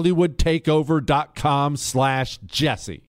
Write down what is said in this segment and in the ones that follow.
hollywoodtakeover.com slash jesse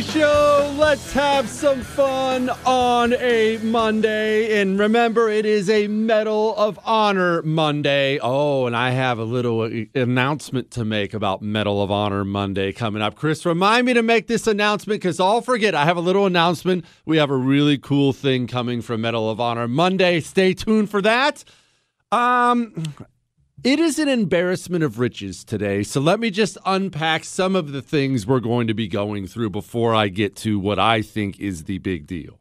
Show. Let's have some fun on a Monday. And remember, it is a Medal of Honor Monday. Oh, and I have a little uh, announcement to make about Medal of Honor Monday coming up. Chris, remind me to make this announcement because I'll forget. I have a little announcement. We have a really cool thing coming from Medal of Honor Monday. Stay tuned for that. Um, it is an embarrassment of riches today. So let me just unpack some of the things we're going to be going through before I get to what I think is the big deal.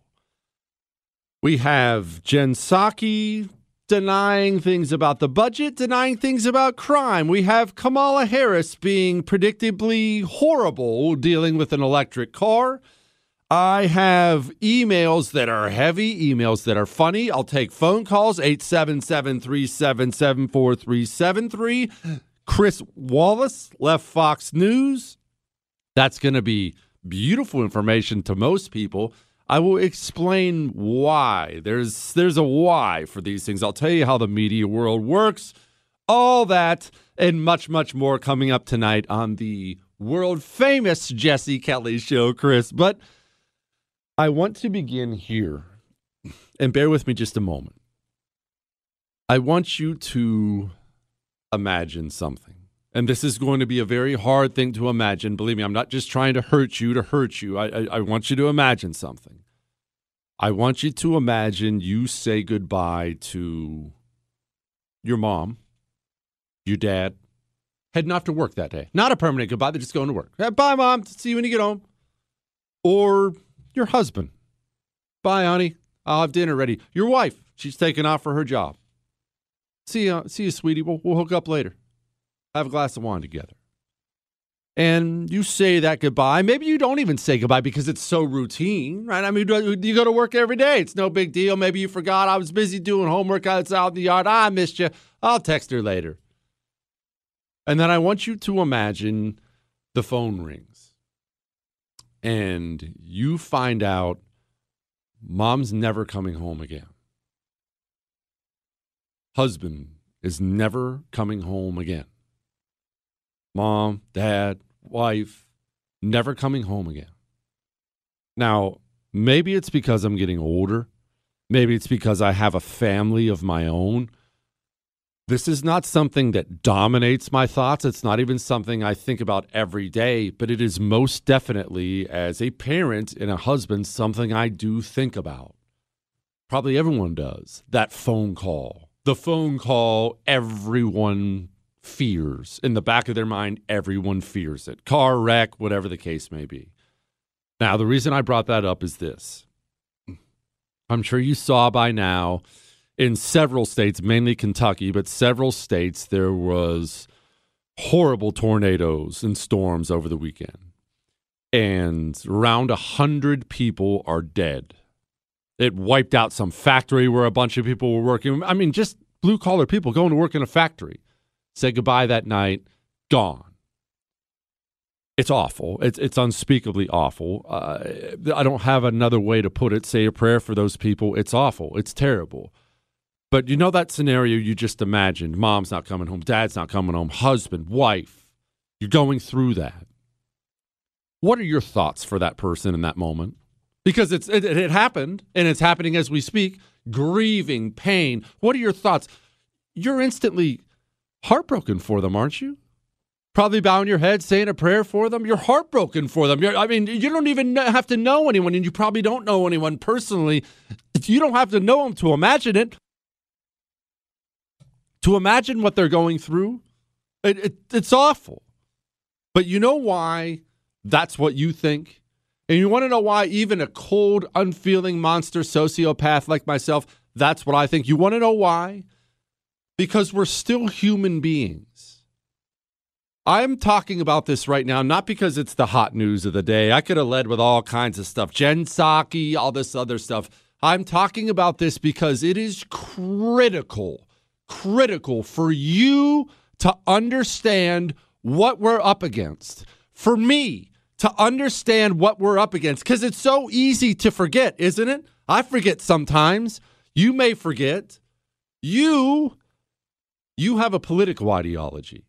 We have Jen Psaki denying things about the budget, denying things about crime. We have Kamala Harris being predictably horrible dealing with an electric car. I have emails that are heavy, emails that are funny. I'll take phone calls 877 377 4373. Chris Wallace left Fox News. That's going to be beautiful information to most people. I will explain why. There's there's a why for these things. I'll tell you how the media world works. All that and much much more coming up tonight on the world famous Jesse Kelly show, Chris. But I want to begin here, and bear with me just a moment. I want you to imagine something. And this is going to be a very hard thing to imagine. Believe me, I'm not just trying to hurt you to hurt you. I, I, I want you to imagine something. I want you to imagine you say goodbye to your mom, your dad, heading off to work that day. Not a permanent goodbye, they're just going to work. Bye, mom. See you when you get home. Or your husband. Bye, honey. I'll have dinner ready. Your wife. She's taking off for her job. See you, see you, sweetie. We'll, we'll hook up later. Have a glass of wine together. And you say that goodbye. Maybe you don't even say goodbye because it's so routine, right? I mean, you go to work every day. It's no big deal. Maybe you forgot. I was busy doing homework outside in the yard. Ah, I missed you. I'll text her later. And then I want you to imagine the phone rings and you find out mom's never coming home again. Husband is never coming home again. mom, dad, wife, never coming home again. Now, maybe it's because I'm getting older. Maybe it's because I have a family of my own. This is not something that dominates my thoughts. It's not even something I think about every day, but it is most definitely, as a parent and a husband, something I do think about. Probably everyone does. That phone call. The phone call everyone fears. In the back of their mind, everyone fears it. Car wreck, whatever the case may be. Now, the reason I brought that up is this I'm sure you saw by now in several states, mainly Kentucky, but several states, there was horrible tornadoes and storms over the weekend. And around a hundred people are dead. It wiped out some factory where a bunch of people were working. I mean, just blue collar people going to work in a factory. Said goodbye that night, gone. It's awful. It's it's unspeakably awful. Uh, I don't have another way to put it. Say a prayer for those people. It's awful. It's terrible. But you know that scenario you just imagined mom's not coming home, dad's not coming home, husband, wife. You're going through that. What are your thoughts for that person in that moment? Because it's it, it happened and it's happening as we speak. Grieving, pain. What are your thoughts? You're instantly heartbroken for them, aren't you? Probably bowing your head, saying a prayer for them. You're heartbroken for them. You're, I mean, you don't even have to know anyone, and you probably don't know anyone personally. You don't have to know them to imagine it to imagine what they're going through, it, it, it's awful. But you know why that's what you think? And you want to know why even a cold, unfeeling monster sociopath like myself, that's what I think. You want to know why? Because we're still human beings. I'm talking about this right now, not because it's the hot news of the day. I could have led with all kinds of stuff, Jen Psaki, all this other stuff. I'm talking about this because it is critical critical for you to understand what we're up against. For me to understand what we're up against, because it's so easy to forget, isn't it? I forget sometimes. You may forget. You, you have a political ideology.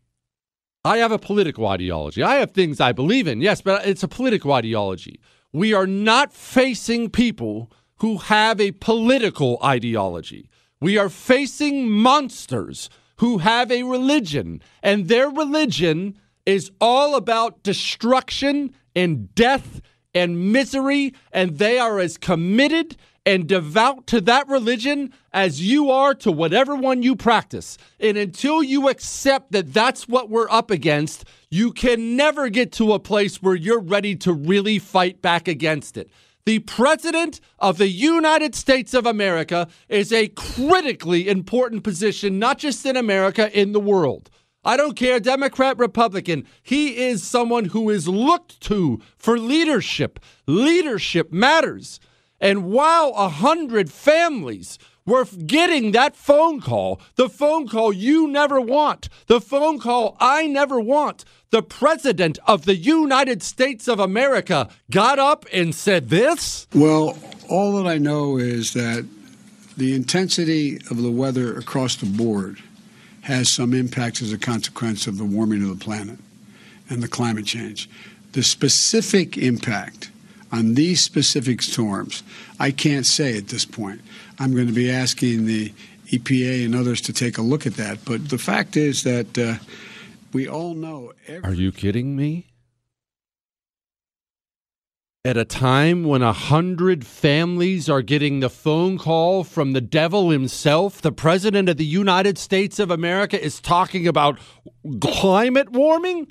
I have a political ideology. I have things I believe in, yes, but it's a political ideology. We are not facing people who have a political ideology. We are facing monsters who have a religion, and their religion is all about destruction and death and misery, and they are as committed and devout to that religion as you are to whatever one you practice. And until you accept that that's what we're up against, you can never get to a place where you're ready to really fight back against it. The President of the United States of America is a critically important position, not just in America, in the world. I don't care, Democrat, Republican. He is someone who is looked to for leadership. Leadership matters. And while a hundred families were getting that phone call, the phone call you never want, the phone call I never want, the President of the United States of America got up and said this? Well, all that I know is that the intensity of the weather across the board has some impacts as a consequence of the warming of the planet and the climate change. The specific impact on these specific storms, I can't say at this point. I'm going to be asking the EPA and others to take a look at that. But the fact is that. Uh, we all know. Are you kidding me? At a time when a hundred families are getting the phone call from the devil himself, the President of the United States of America is talking about climate warming?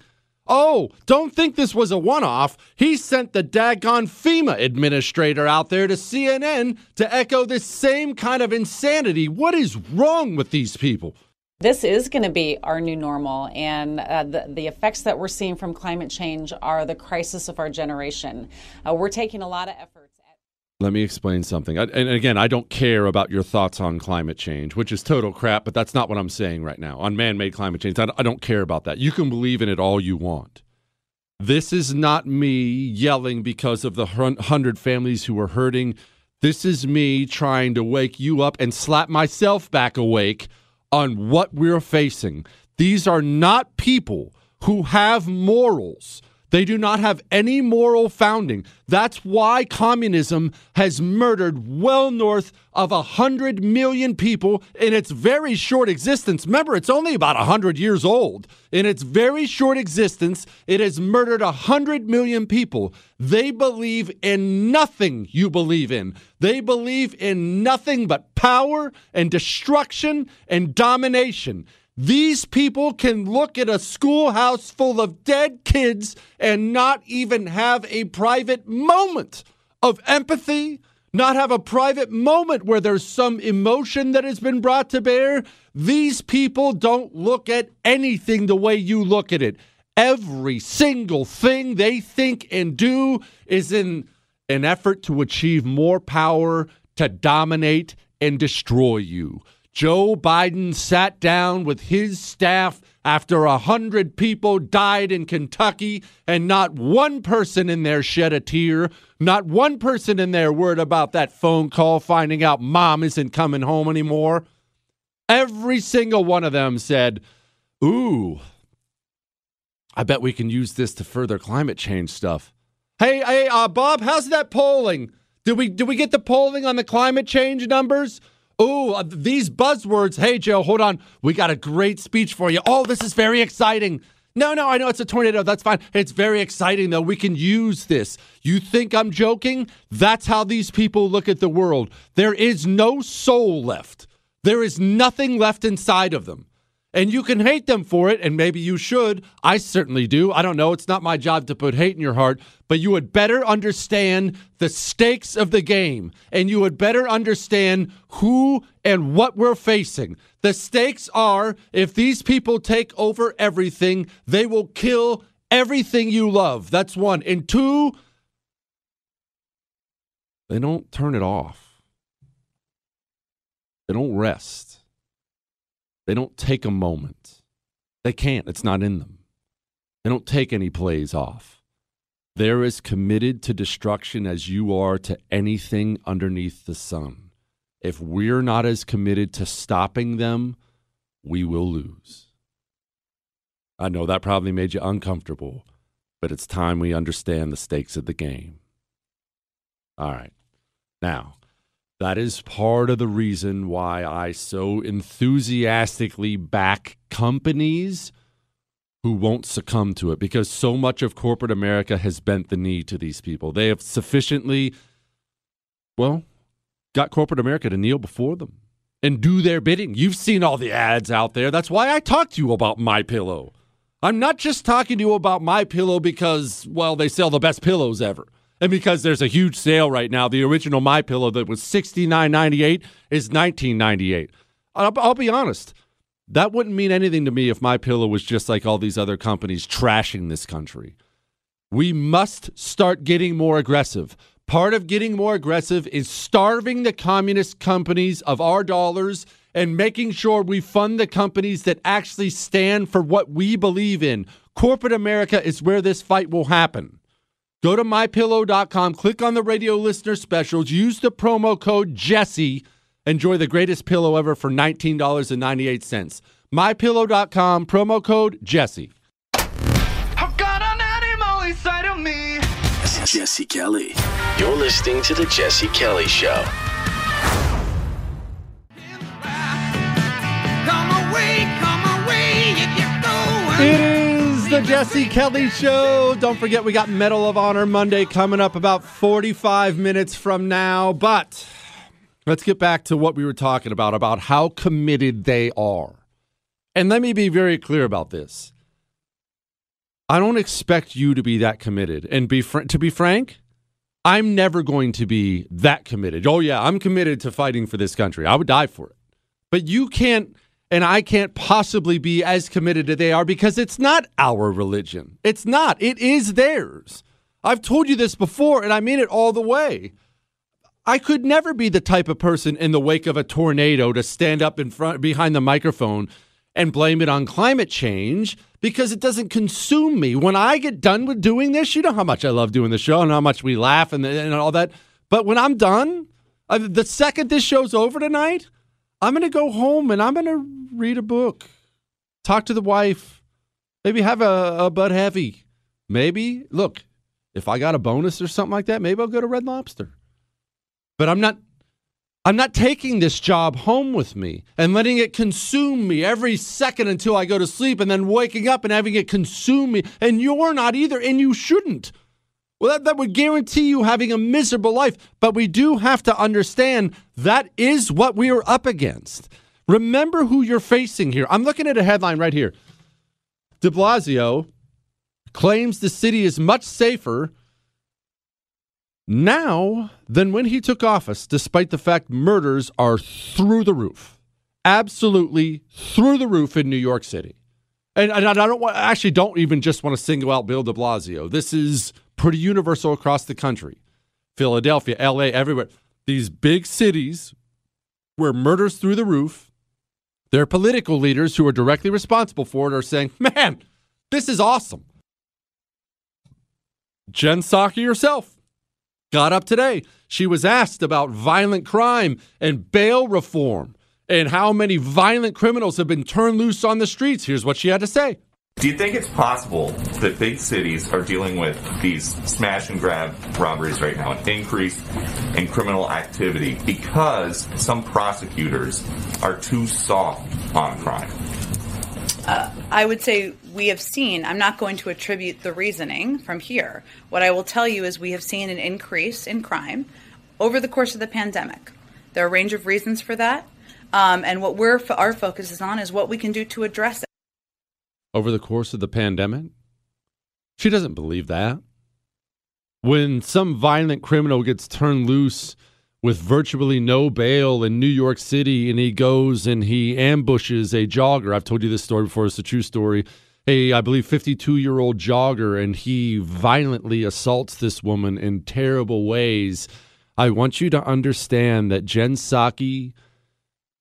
Oh, don't think this was a one off. He sent the daggone FEMA administrator out there to CNN to echo this same kind of insanity. What is wrong with these people? This is going to be our new normal, and uh, the, the effects that we're seeing from climate change are the crisis of our generation. Uh, we're taking a lot of efforts. Let me explain something. I, and again, I don't care about your thoughts on climate change, which is total crap, but that's not what I'm saying right now. On man made climate change, I, I don't care about that. You can believe in it all you want. This is not me yelling because of the hundred families who are hurting. This is me trying to wake you up and slap myself back awake on what we're facing. These are not people who have morals. They do not have any moral founding. That's why communism has murdered well north of 100 million people in its very short existence. Remember, it's only about 100 years old. In its very short existence, it has murdered 100 million people. They believe in nothing you believe in. They believe in nothing but power and destruction and domination. These people can look at a schoolhouse full of dead kids and not even have a private moment of empathy, not have a private moment where there's some emotion that has been brought to bear. These people don't look at anything the way you look at it. Every single thing they think and do is in an effort to achieve more power, to dominate and destroy you. Joe Biden sat down with his staff after a hundred people died in Kentucky, and not one person in there shed a tear. Not one person in there worried about that phone call finding out mom isn't coming home anymore. Every single one of them said, Ooh, I bet we can use this to further climate change stuff. Hey, hey, uh, Bob, how's that polling? Did we did we get the polling on the climate change numbers? Oh, these buzzwords. Hey, Joe, hold on. We got a great speech for you. Oh, this is very exciting. No, no, I know it's a tornado. That's fine. It's very exciting, though. We can use this. You think I'm joking? That's how these people look at the world. There is no soul left, there is nothing left inside of them. And you can hate them for it, and maybe you should. I certainly do. I don't know. It's not my job to put hate in your heart, but you would better understand the stakes of the game, and you would better understand who and what we're facing. The stakes are if these people take over everything, they will kill everything you love. That's one. And two, they don't turn it off, they don't rest. They don't take a moment. They can't. It's not in them. They don't take any plays off. They're as committed to destruction as you are to anything underneath the sun. If we're not as committed to stopping them, we will lose. I know that probably made you uncomfortable, but it's time we understand the stakes of the game. All right. Now, that is part of the reason why I so enthusiastically back companies who won't succumb to it because so much of corporate America has bent the knee to these people. They have sufficiently, well, got corporate America to kneel before them and do their bidding. You've seen all the ads out there. That's why I talk to you about my pillow. I'm not just talking to you about my pillow because, well, they sell the best pillows ever. And because there's a huge sale right now, the original My Pillow that was $69.98 is $19.98. I'll, I'll be honest, that wouldn't mean anything to me if My Pillow was just like all these other companies trashing this country. We must start getting more aggressive. Part of getting more aggressive is starving the communist companies of our dollars and making sure we fund the companies that actually stand for what we believe in. Corporate America is where this fight will happen. Go to mypillow.com, click on the radio listener specials, use the promo code Jesse. Enjoy the greatest pillow ever for $19.98. Mypillow.com, promo code Jesse. I've got an animal inside of me. This is Jesse Kelly. You're listening to The Jesse Kelly Show. Come away, come away if you're going. It is the Jesse Kelly Show. Don't forget, we got Medal of Honor Monday coming up about 45 minutes from now. But let's get back to what we were talking about, about how committed they are. And let me be very clear about this. I don't expect you to be that committed. And be fr- to be frank, I'm never going to be that committed. Oh, yeah, I'm committed to fighting for this country. I would die for it. But you can't and I can't possibly be as committed as they are because it's not our religion. It's not. It is theirs. I've told you this before, and I mean it all the way. I could never be the type of person in the wake of a tornado to stand up in front behind the microphone and blame it on climate change because it doesn't consume me. When I get done with doing this, you know how much I love doing the show and how much we laugh and, and all that. But when I'm done, uh, the second this show's over tonight, I'm going to go home and I'm going to read a book, talk to the wife, Maybe have a, a Heavy. Maybe, look, if I got a bonus or something like that, maybe I'll go to Red Lobster. But I'm not I'm not taking this job home with me and letting it consume me every second until I go to sleep and then waking up and having it consume me. And you're not either, and you shouldn't. Well, that, that would guarantee you having a miserable life. But we do have to understand that is what we are up against. Remember who you're facing here. I'm looking at a headline right here. De Blasio claims the city is much safer now than when he took office, despite the fact murders are through the roof. Absolutely through the roof in New York City. And, and I don't want, actually don't even just want to single out Bill de Blasio. This is pretty universal across the country. Philadelphia, LA, everywhere. These big cities where murders through the roof, their political leaders who are directly responsible for it are saying, man, this is awesome. Jen Psaki herself got up today. She was asked about violent crime and bail reform and how many violent criminals have been turned loose on the streets. Here's what she had to say. Do you think it's possible that big cities are dealing with these smash and grab robberies right now, an increase in criminal activity because some prosecutors are too soft on crime? Uh, I would say we have seen, I'm not going to attribute the reasoning from here. What I will tell you is we have seen an increase in crime over the course of the pandemic. There are a range of reasons for that. Um, and what we're, our focus is on is what we can do to address it over the course of the pandemic? She doesn't believe that. When some violent criminal gets turned loose with virtually no bail in New York City and he goes and he ambushes a jogger, I've told you this story before, it's a true story. A, I believe, 52 year old jogger, and he violently assaults this woman in terrible ways. I want you to understand that Jen Psaki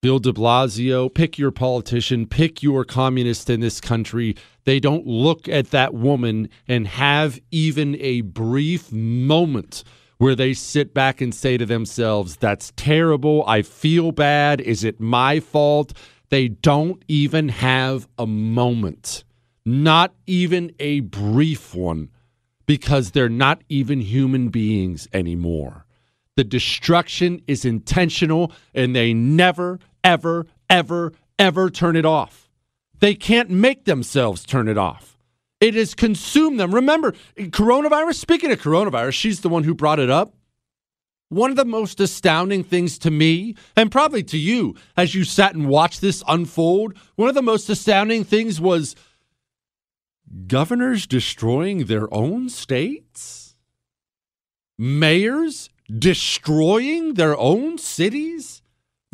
Bill de Blasio, pick your politician, pick your communist in this country. They don't look at that woman and have even a brief moment where they sit back and say to themselves, That's terrible. I feel bad. Is it my fault? They don't even have a moment, not even a brief one, because they're not even human beings anymore. The destruction is intentional and they never, ever, ever, ever turn it off. They can't make themselves turn it off. It has consumed them. Remember, coronavirus, speaking of coronavirus, she's the one who brought it up. One of the most astounding things to me, and probably to you as you sat and watched this unfold, one of the most astounding things was governors destroying their own states, mayors destroying their own cities.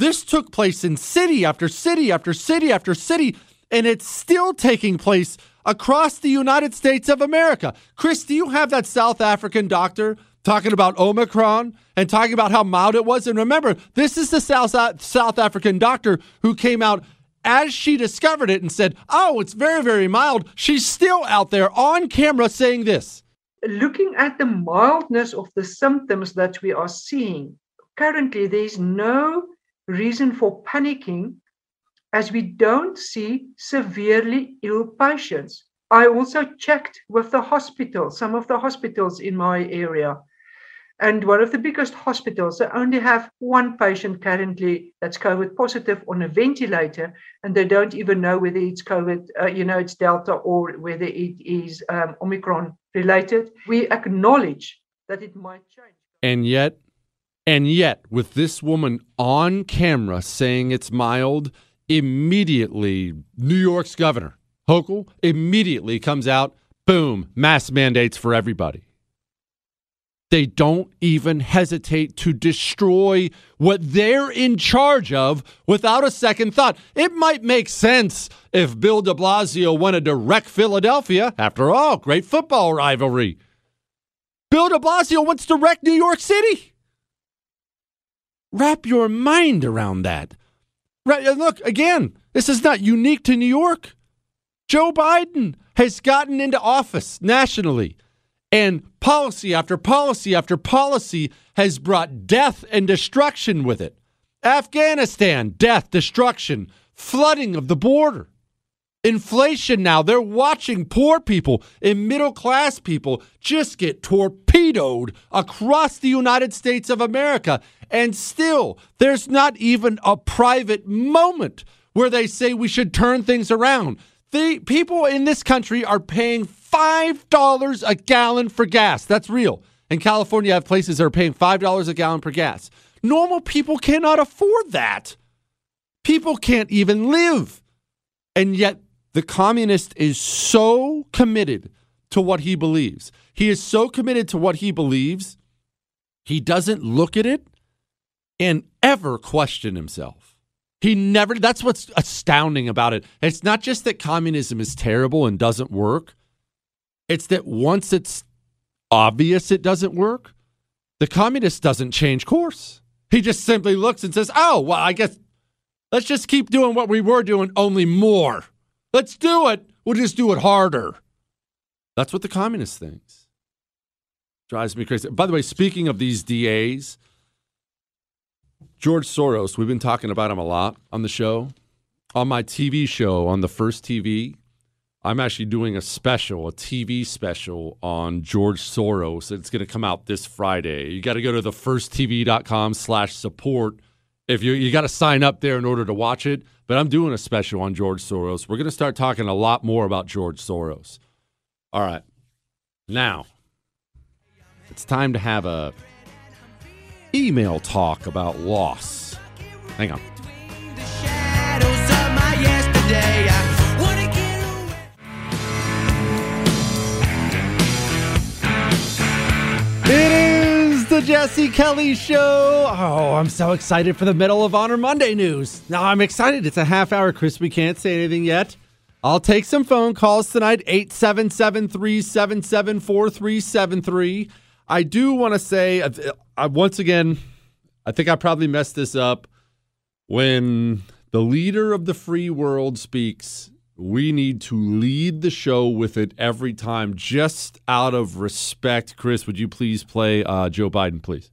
This took place in city after city after city after city, and it's still taking place across the United States of America. Chris, do you have that South African doctor talking about Omicron and talking about how mild it was? And remember, this is the South, South African doctor who came out as she discovered it and said, Oh, it's very, very mild. She's still out there on camera saying this looking at the mildness of the symptoms that we are seeing, currently there's no reason for panicking as we don't see severely ill patients. I also checked with the hospital, some of the hospitals in my area. And one of the biggest hospitals, they only have one patient currently that's COVID positive on a ventilator, and they don't even know whether it's COVID, uh, you know, it's Delta or whether it is um, Omicron related. We acknowledge that it might change. And yet, and yet, with this woman on camera saying it's mild, immediately New York's governor, Hochul, immediately comes out, boom, mask mandates for everybody. They don't even hesitate to destroy what they're in charge of without a second thought. It might make sense if Bill de Blasio wanted to wreck Philadelphia. After all, great football rivalry. Bill de Blasio wants to wreck New York City. Wrap your mind around that. Right, look, again, this is not unique to New York. Joe Biden has gotten into office nationally and policy after policy after policy has brought death and destruction with it. Afghanistan, death, destruction, flooding of the border. Inflation now, they're watching poor people and middle class people just get torpedoed across the United States of America. And still, there's not even a private moment where they say we should turn things around. The people in this country are paying $5 a gallon for gas. That's real. In California, you have places that are paying $5 a gallon for gas. Normal people cannot afford that. People can't even live. And yet, the communist is so committed to what he believes. He is so committed to what he believes, he doesn't look at it and ever question himself. He never, that's what's astounding about it. It's not just that communism is terrible and doesn't work, it's that once it's obvious it doesn't work, the communist doesn't change course. He just simply looks and says, oh, well, I guess let's just keep doing what we were doing, only more. Let's do it. We'll just do it harder. That's what the communist thinks. Drives me crazy. By the way, speaking of these DAs, George Soros, we've been talking about him a lot on the show. On my TV show on the first TV, I'm actually doing a special, a TV special on George Soros. It's going to come out this Friday. You got to go to thefirsttv.com slash support. If you you got to sign up there in order to watch it. But I'm doing a special on George Soros. We're going to start talking a lot more about George Soros. All right. Now, it's time to have a email talk about loss. Hang on. It is Jesse Kelly Show. Oh, I'm so excited for the Medal of Honor Monday news. Now I'm excited. It's a half hour, Chris. We can't say anything yet. I'll take some phone calls tonight 877 377 4373. I do want to say, uh, uh, once again, I think I probably messed this up. When the leader of the free world speaks, we need to lead the show with it every time, just out of respect. Chris, would you please play uh, Joe Biden, please?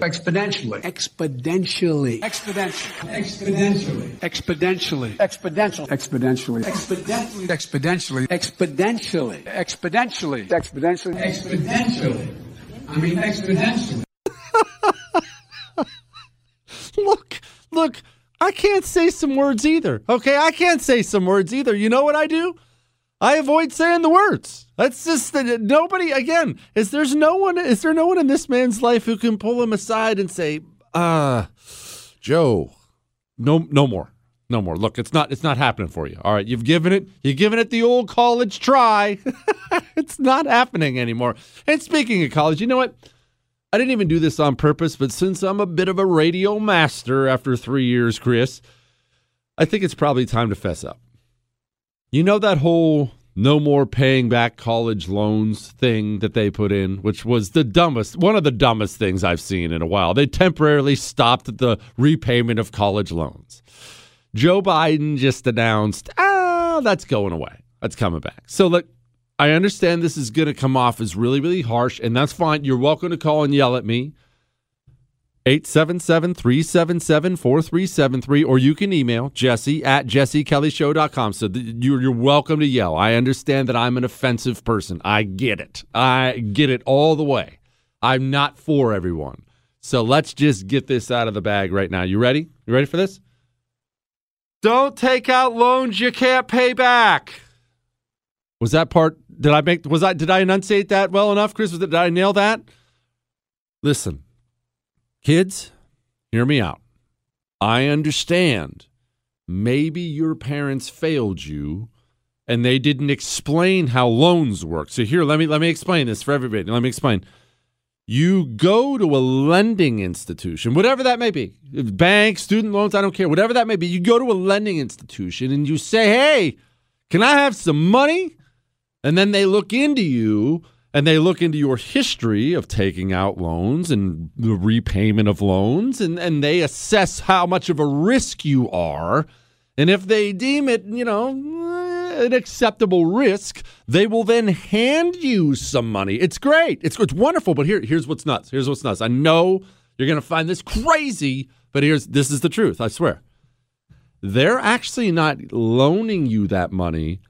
Exponentially. Exponentially. Exponentially. Exponentially. Exponentially. Exponential. Exponentially. Exponentially. Exponentially. Exponentially. Exponentially. Exponentially. Exponentially. I mean exponentially. look, look, I can't say some words either. Okay, I can't say some words either. You know what I do? I avoid saying the words. That's just that nobody. Again, is there's no one? Is there no one in this man's life who can pull him aside and say, "Uh, Joe, no, no more, no more." Look, it's not, it's not happening for you. All right, you've given it, you've given it the old college try. it's not happening anymore. And speaking of college, you know what? I didn't even do this on purpose, but since I'm a bit of a radio master after three years, Chris, I think it's probably time to fess up. You know that whole no more paying back college loans thing that they put in, which was the dumbest, one of the dumbest things I've seen in a while. They temporarily stopped the repayment of college loans. Joe Biden just announced, ah, that's going away. That's coming back. So, look, I understand this is going to come off as really, really harsh, and that's fine. You're welcome to call and yell at me. 877 377 4373, or you can email jesse at jessekellyshow.com. So you're, you're welcome to yell. I understand that I'm an offensive person. I get it. I get it all the way. I'm not for everyone. So let's just get this out of the bag right now. You ready? You ready for this? Don't take out loans you can't pay back. Was that part? Did I make? Was I? Did I enunciate that well enough, Chris? Was it, did I nail that? Listen, kids, hear me out. I understand. Maybe your parents failed you, and they didn't explain how loans work. So here, let me let me explain this for everybody. Let me explain. You go to a lending institution, whatever that may be, bank, student loans, I don't care, whatever that may be. You go to a lending institution and you say, "Hey." Can I have some money? And then they look into you and they look into your history of taking out loans and the repayment of loans and, and they assess how much of a risk you are. And if they deem it, you know, an acceptable risk, they will then hand you some money. It's great. It's, it's wonderful. But here, here's what's nuts. Here's what's nuts. I know you're going to find this crazy, but here's this is the truth. I swear. They're actually not loaning you that money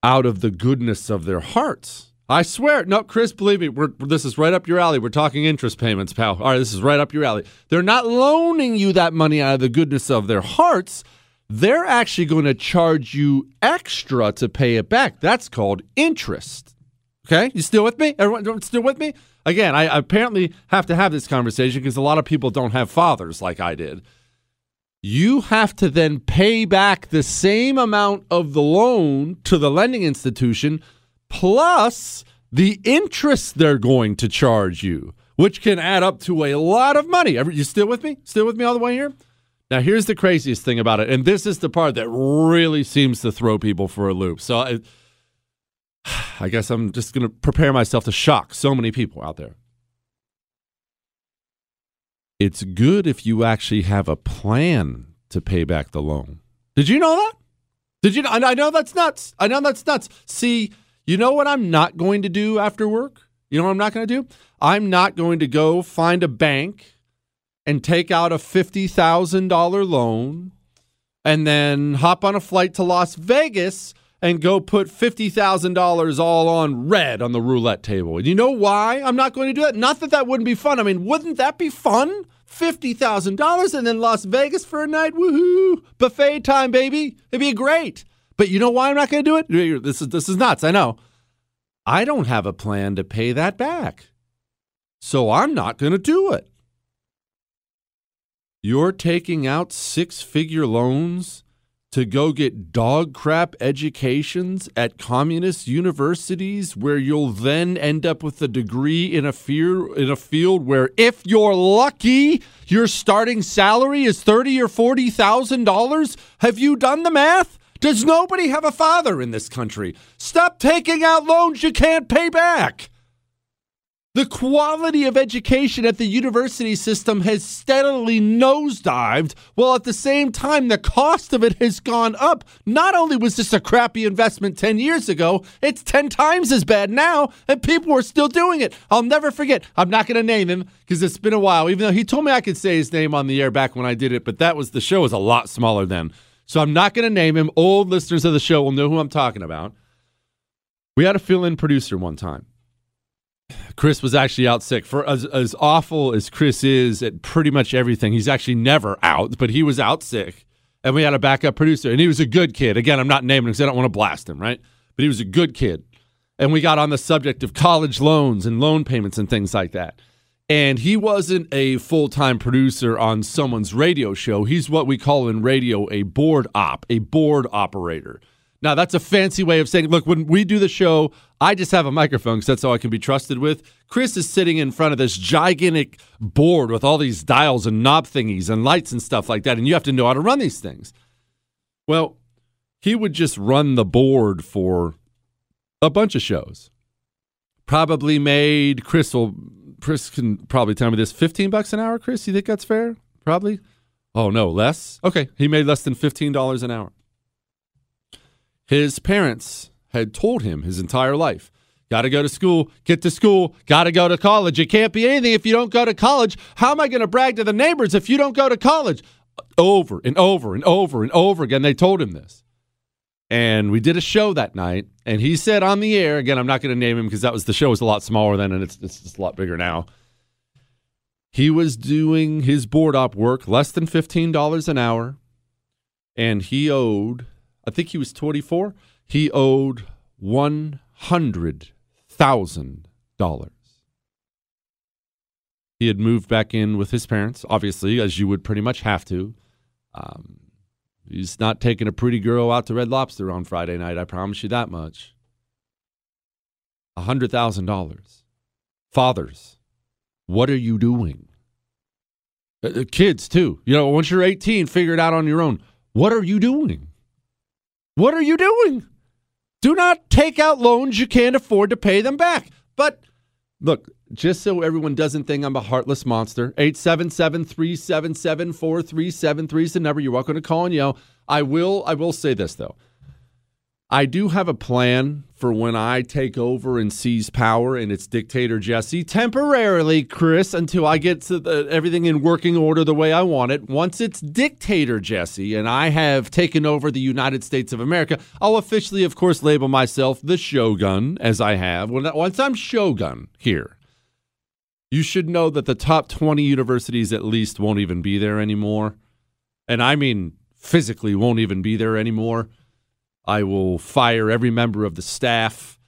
out of the goodness of their hearts. I swear. No, Chris, believe me, we're, this is right up your alley. We're talking interest payments, pal. All right, this is right up your alley. They're not loaning you that money out of the goodness of their hearts. They're actually going to charge you extra to pay it back. That's called interest. Okay, you still with me? Everyone still with me? Again, I apparently have to have this conversation because a lot of people don't have fathers like I did. You have to then pay back the same amount of the loan to the lending institution plus the interest they're going to charge you, which can add up to a lot of money. You still with me? Still with me all the way here? Now, here's the craziest thing about it, and this is the part that really seems to throw people for a loop. So, I, I guess I'm just going to prepare myself to shock so many people out there. It's good if you actually have a plan to pay back the loan. Did you know that? Did you know? I know that's nuts. I know that's nuts. See, you know what I'm not going to do after work? You know what I'm not going to do? I'm not going to go find a bank and take out a $50,000 loan and then hop on a flight to Las Vegas and go put $50,000 all on red on the roulette table. And you know why I'm not going to do that? Not that that wouldn't be fun. I mean, wouldn't that be fun? $50,000 and then Las Vegas for a night. Woohoo! Buffet time, baby. It'd be great. But you know why I'm not going to do it? This is this is nuts. I know. I don't have a plan to pay that back. So I'm not going to do it. You're taking out six-figure loans to go get dog crap educations at communist universities where you'll then end up with a degree in a fear in a field where if you're lucky your starting salary is 30 or 40 thousand dollars have you done the math does nobody have a father in this country stop taking out loans you can't pay back the quality of education at the university system has steadily nosedived, while at the same time, the cost of it has gone up. Not only was this a crappy investment 10 years ago, it's 10 times as bad now, and people are still doing it. I'll never forget. I'm not going to name him because it's been a while, even though he told me I could say his name on the air back when I did it, but that was the show was a lot smaller then. So I'm not going to name him. Old listeners of the show will know who I'm talking about. We had a fill in producer one time Chris was actually out sick. For as, as awful as Chris is at pretty much everything, he's actually never out, but he was out sick. And we had a backup producer, and he was a good kid. Again, I'm not naming him because I don't want to blast him, right? But he was a good kid. And we got on the subject of college loans and loan payments and things like that. And he wasn't a full time producer on someone's radio show. He's what we call in radio a board op, a board operator. Now, that's a fancy way of saying, look, when we do the show, I just have a microphone because that's all I can be trusted with. Chris is sitting in front of this gigantic board with all these dials and knob thingies and lights and stuff like that, and you have to know how to run these things. Well, he would just run the board for a bunch of shows. Probably made Chris will Chris can probably tell me this 15 bucks an hour, Chris. You think that's fair? Probably. Oh no, less? Okay. He made less than $15 an hour. His parents had told him his entire life got to go to school, get to school, got to go to college. You can't be anything if you don't go to college. How am I going to brag to the neighbors if you don't go to college? Over and over and over and over again, they told him this. And we did a show that night, and he said on the air, again, I'm not going to name him because that was the show was a lot smaller then, and it's, it's just a lot bigger now. He was doing his board op work, less than $15 an hour, and he owed I think he was 24. He owed $100,000. He had moved back in with his parents, obviously, as you would pretty much have to. Um, he's not taking a pretty girl out to Red Lobster on Friday night, I promise you that much. $100,000. Fathers, what are you doing? Uh, uh, kids, too. You know, once you're 18, figure it out on your own. What are you doing? What are you doing? Do not take out loans you can't afford to pay them back. But look, just so everyone doesn't think I'm a heartless monster, 877 377 4373 is the number. You're welcome to call and yell. I will I will say this though. I do have a plan for when I take over and seize power and it's dictator Jesse temporarily, Chris, until I get to the, everything in working order the way I want it. Once it's dictator Jesse and I have taken over the United States of America, I'll officially, of course, label myself the shogun as I have. Once I'm shogun here, you should know that the top 20 universities at least won't even be there anymore. And I mean physically won't even be there anymore I will fire every member of the staff.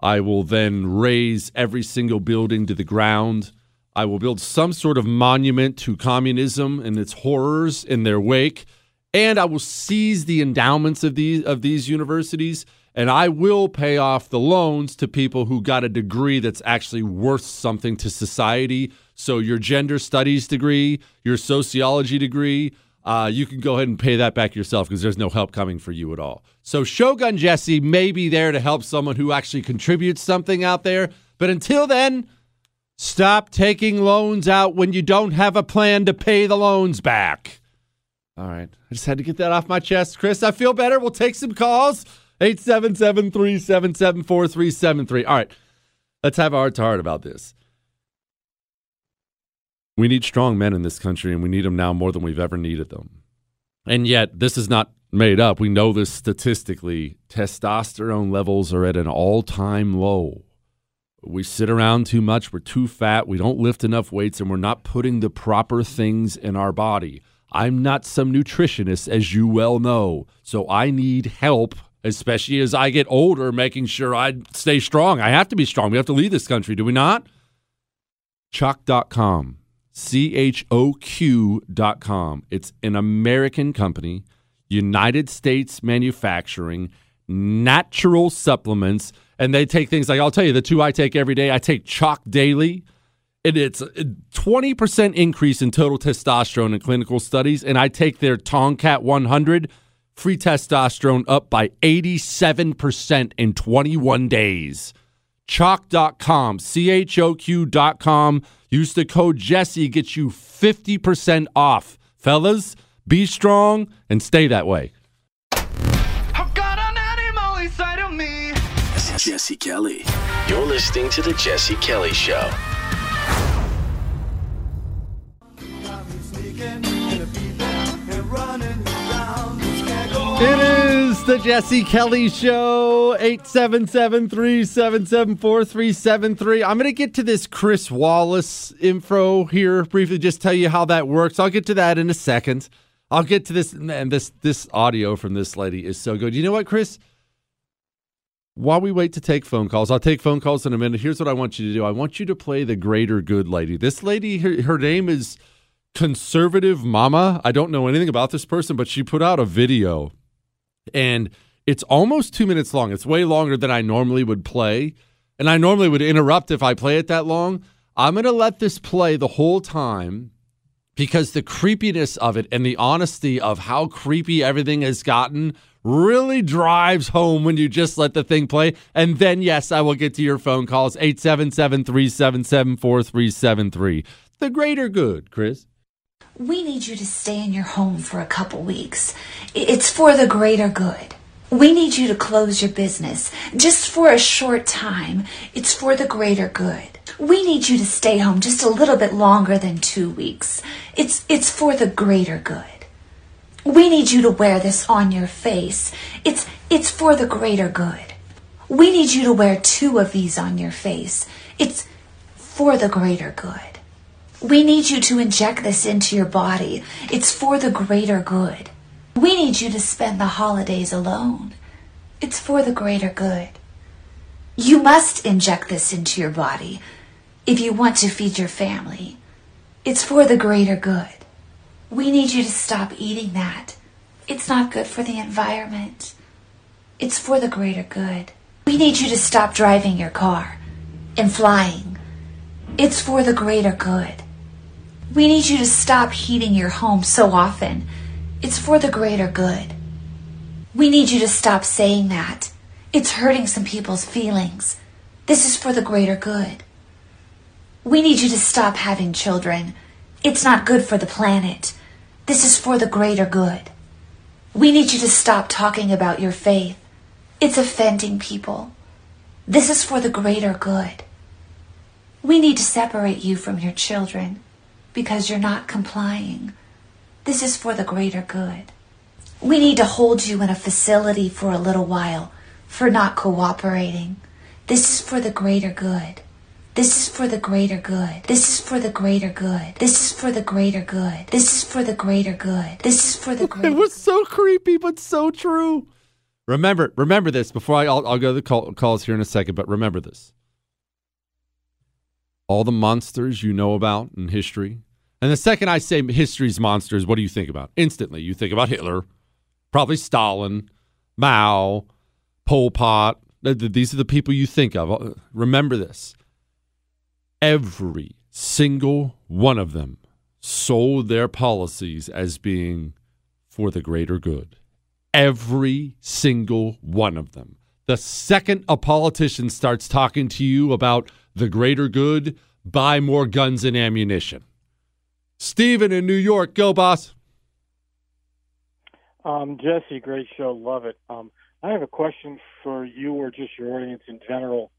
I will then raze every single building to the ground. I will build some sort of monument to communism and its horrors in their wake. And I will seize the endowments of these of these universities and I will pay off the loans to people who got a degree that's actually worth something to society. So your gender studies degree, your sociology degree, uh, you can go ahead and pay that back yourself because there's no help coming for you at all. So Shogun Jesse may be there to help someone who actually contributes something out there. But until then, stop taking loans out when you don't have a plan to pay the loans back. All right. I just had to get that off my chest. Chris, I feel better. We'll take some calls. 877 377 4373. All right. Let's have our heart to heart about this. We need strong men in this country, and we need them now more than we've ever needed them. And yet, this is not made up. We know this statistically. Testosterone levels are at an all time low. We sit around too much. We're too fat. We don't lift enough weights, and we're not putting the proper things in our body. I'm not some nutritionist, as you well know. So I need help, especially as I get older, making sure I stay strong. I have to be strong. We have to lead this country, do we not? Choq.com choq.com. It's an American company, United States manufacturing, natural supplements, and they take things like I'll tell you the two I take every day. I take Choq daily. And it's a 20% increase in total testosterone in clinical studies. And I take their Tongkat 100 free testosterone up by 87% in 21 days. Choq.com, C H O Q.com. Use the code Jesse, gets you 50% off. Fellas, be strong and stay that way. Jesse Kelly. You're listening to The Jesse Kelly Show. It is the Jesse Kelly Show, 877 377 4373. I'm going to get to this Chris Wallace info here briefly, just tell you how that works. I'll get to that in a second. I'll get to this, and this, this audio from this lady is so good. You know what, Chris? While we wait to take phone calls, I'll take phone calls in a minute. Here's what I want you to do I want you to play the greater good lady. This lady, her, her name is Conservative Mama. I don't know anything about this person, but she put out a video and it's almost two minutes long. It's way longer than I normally would play. And I normally would interrupt if I play it that long. I'm going to let this play the whole time because the creepiness of it and the honesty of how creepy everything has gotten really drives home when you just let the thing play. And then, yes, I will get to your phone calls 877 377 4373. The greater good, Chris. We need you to stay in your home for a couple weeks. It's for the greater good. We need you to close your business just for a short time. It's for the greater good. We need you to stay home just a little bit longer than two weeks. It's, it's for the greater good. We need you to wear this on your face. It's, it's for the greater good. We need you to wear two of these on your face. It's for the greater good. We need you to inject this into your body. It's for the greater good. We need you to spend the holidays alone. It's for the greater good. You must inject this into your body if you want to feed your family. It's for the greater good. We need you to stop eating that. It's not good for the environment. It's for the greater good. We need you to stop driving your car and flying. It's for the greater good. We need you to stop heating your home so often. It's for the greater good. We need you to stop saying that. It's hurting some people's feelings. This is for the greater good. We need you to stop having children. It's not good for the planet. This is for the greater good. We need you to stop talking about your faith. It's offending people. This is for the greater good. We need to separate you from your children because you're not complying. This is for the greater good. We need to hold you in a facility for a little while for not cooperating. This is for the greater good. This is for the greater good. This is for the greater good. This is for the greater good. This is for the greater good. This is for the greater It was so creepy, but so true. Remember, remember this before I, I'll, I'll go to the call, calls here in a second, but remember this. All the monsters you know about in history. And the second I say history's monsters, what do you think about? Instantly, you think about Hitler, probably Stalin, Mao, Pol Pot. These are the people you think of. Uh, remember this. Every single one of them sold their policies as being for the greater good. Every single one of them. The second a politician starts talking to you about the greater good, buy more guns and ammunition. Steven in New York, go, boss. Um, Jesse, great show. Love it. Um, I have a question for you or just your audience in general.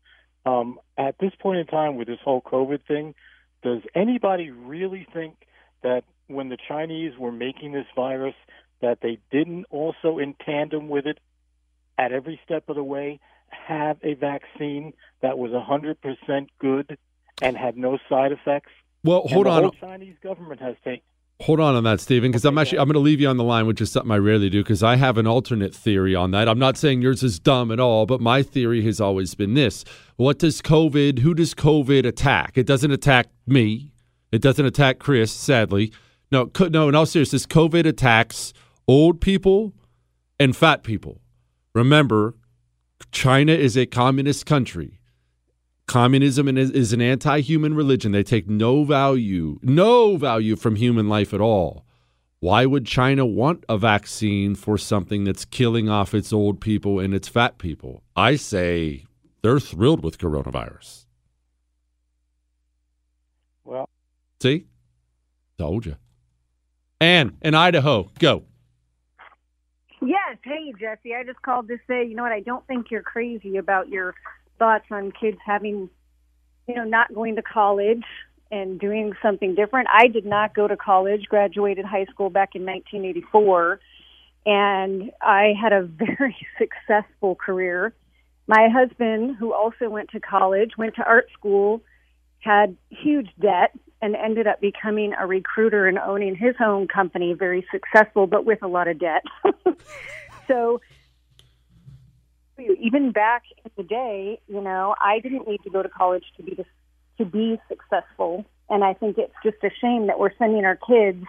Um, at this point in time with this whole COVID thing, does anybody really think that when the Chinese were making this virus, that they didn't also, in tandem with it, at every step of the way, have a vaccine that was 100% good and had no side effects? Well, hold and the on. Whole Chinese government has taken. Hold on on that, Stephen, because I'm actually I'm going to leave you on the line, which is something I rarely do, because I have an alternate theory on that. I'm not saying yours is dumb at all, but my theory has always been this: What does COVID? Who does COVID attack? It doesn't attack me. It doesn't attack Chris. Sadly, no, no. In all seriousness, COVID attacks old people and fat people. Remember, China is a communist country. Communism is, is an anti human religion. They take no value, no value from human life at all. Why would China want a vaccine for something that's killing off its old people and its fat people? I say they're thrilled with coronavirus. Well, See? Told you. Anne in Idaho, go. Yes. Hey, Jesse. I just called to say, you know what? I don't think you're crazy about your thoughts on kids having, you know, not going to college and doing something different. I did not go to college, graduated high school back in 1984, and I had a very successful career. My husband, who also went to college, went to art school, had huge debt, and ended up becoming a recruiter and owning his own company, very successful, but with a lot of debt. so even back in the day, you know, I didn't need to go to college to be to be successful, and I think it's just a shame that we're sending our kids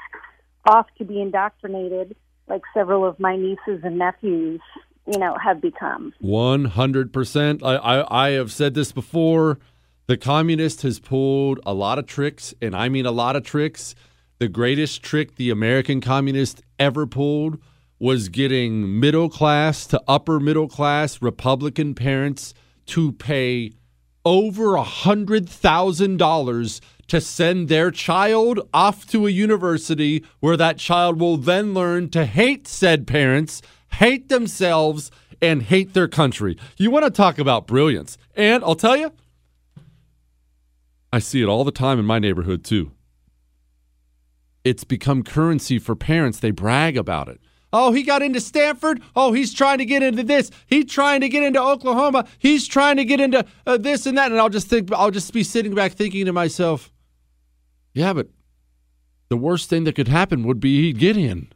off to be indoctrinated, like several of my nieces and nephews, you know, have become. One hundred percent. I I have said this before. The communist has pulled a lot of tricks, and I mean a lot of tricks. The greatest trick the American communist ever pulled was getting middle class to upper middle class Republican parents to pay over a hundred thousand dollars to send their child off to a university where that child will then learn to hate said parents, hate themselves, and hate their country. You want to talk about brilliance. And I'll tell you, I see it all the time in my neighborhood too. It's become currency for parents. They brag about it. Oh, he got into Stanford. Oh, he's trying to get into this. He's trying to get into Oklahoma. He's trying to get into uh, this and that. And I'll just think, I'll just be sitting back thinking to myself, yeah, but the worst thing that could happen would be he'd get in.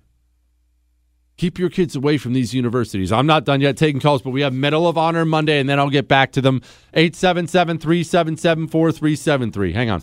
Keep your kids away from these universities. I'm not done yet taking calls, but we have Medal of Honor Monday, and then I'll get back to them. 877 377 4373. Hang on.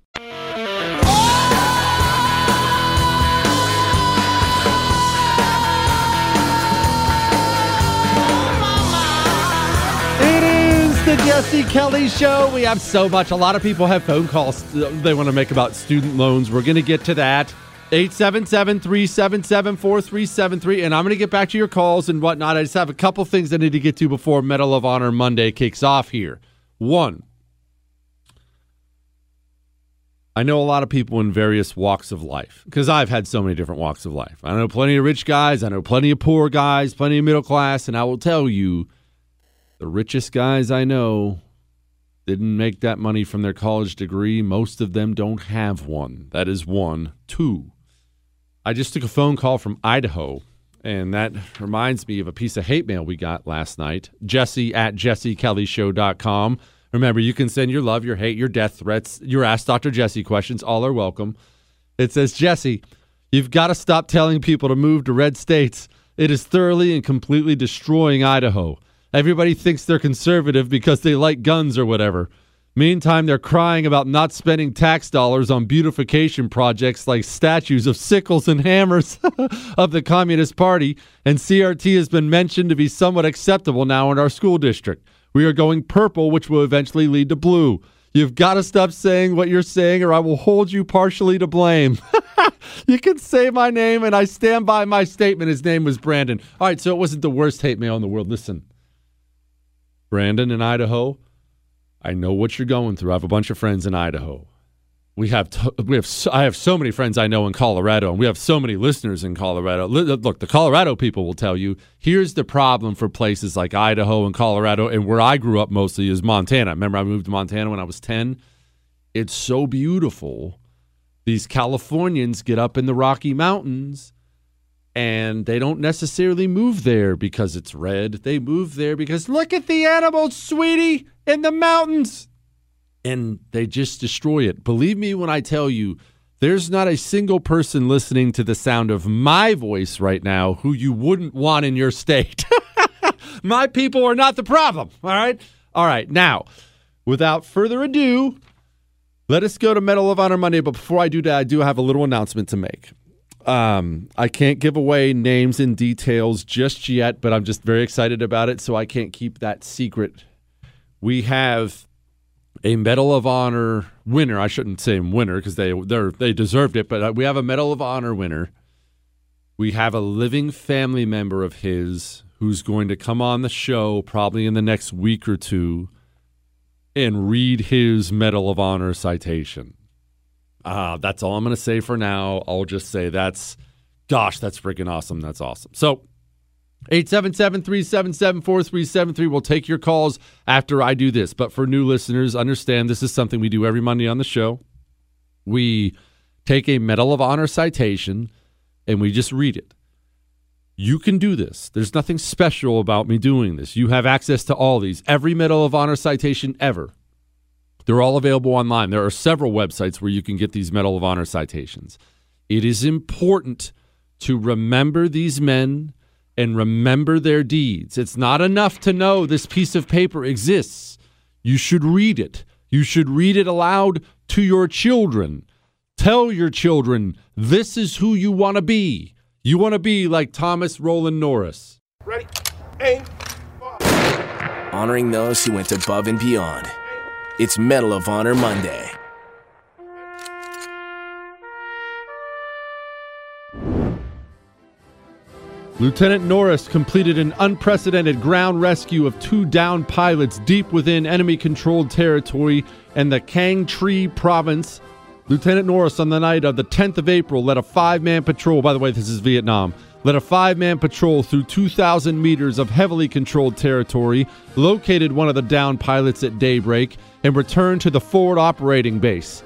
Is the Jesse Kelly Show. We have so much. A lot of people have phone calls they want to make about student loans. We're going to get to that. 877 377 4373. And I'm going to get back to your calls and whatnot. I just have a couple things I need to get to before Medal of Honor Monday kicks off here. One, I know a lot of people in various walks of life because I've had so many different walks of life. I know plenty of rich guys, I know plenty of poor guys, plenty of middle class, and I will tell you the richest guys I know didn't make that money from their college degree. Most of them don't have one. That is one. Two, I just took a phone call from Idaho, and that reminds me of a piece of hate mail we got last night. Jesse at jessekellyshow.com. Remember, you can send your love, your hate, your death threats, your Ask Dr. Jesse questions. All are welcome. It says, Jesse, you've got to stop telling people to move to red states. It is thoroughly and completely destroying Idaho. Everybody thinks they're conservative because they like guns or whatever. Meantime, they're crying about not spending tax dollars on beautification projects like statues of sickles and hammers of the Communist Party, and CRT has been mentioned to be somewhat acceptable now in our school district. We are going purple, which will eventually lead to blue. You've got to stop saying what you're saying, or I will hold you partially to blame. you can say my name, and I stand by my statement. His name was Brandon. All right, so it wasn't the worst hate mail in the world. Listen, Brandon in Idaho, I know what you're going through. I have a bunch of friends in Idaho. We have t- we have so, I have so many friends I know in Colorado, and we have so many listeners in Colorado. Li- uh, Look, the Colorado people will tell you here's the problem for places like Idaho and Colorado, and where I grew up mostly is Montana. Remember, I moved to Montana when I was ten. It's so beautiful. These Californians get up in the Rocky Mountains and they don't necessarily move there because it's red. They move there because look at the animals, sweetie, in the mountains. And they just destroy it. Believe me when I tell you, there's not a single person listening to the sound of my voice right now who you wouldn't want in your state. my people are not the problem. All right. All right. Now, without further ado, let us go to Medal of Honor Monday. But before I do that, I do have a little announcement to make. Um, I can't give away names and details just yet, but I'm just very excited about it, so I can't keep that secret. We have a Medal of Honor winner. I shouldn't say winner because they they they deserved it, but uh, we have a Medal of Honor winner. We have a living family member of his who's going to come on the show probably in the next week or two and read his Medal of Honor citation. Uh, that's all I'm going to say for now. I'll just say that's, gosh, that's freaking awesome. That's awesome. So, 877 377 4373. We'll take your calls after I do this. But for new listeners, understand this is something we do every Monday on the show. We take a Medal of Honor citation and we just read it. You can do this. There's nothing special about me doing this. You have access to all these. Every Medal of Honor citation ever they're all available online. There are several websites where you can get these Medal of Honor citations. It is important to remember these men and remember their deeds. It's not enough to know this piece of paper exists. You should read it. You should read it aloud to your children. Tell your children this is who you want to be. You want to be like Thomas Roland Norris. Ready? Aim. Honoring those who went above and beyond. It's Medal of Honor Monday. Lieutenant Norris completed an unprecedented ground rescue of two downed pilots deep within enemy controlled territory in the Quang Tri province. Lieutenant Norris, on the night of the 10th of April, led a five man patrol. By the way, this is Vietnam. Led a five man patrol through 2,000 meters of heavily controlled territory, located one of the downed pilots at daybreak, and returned to the forward operating base.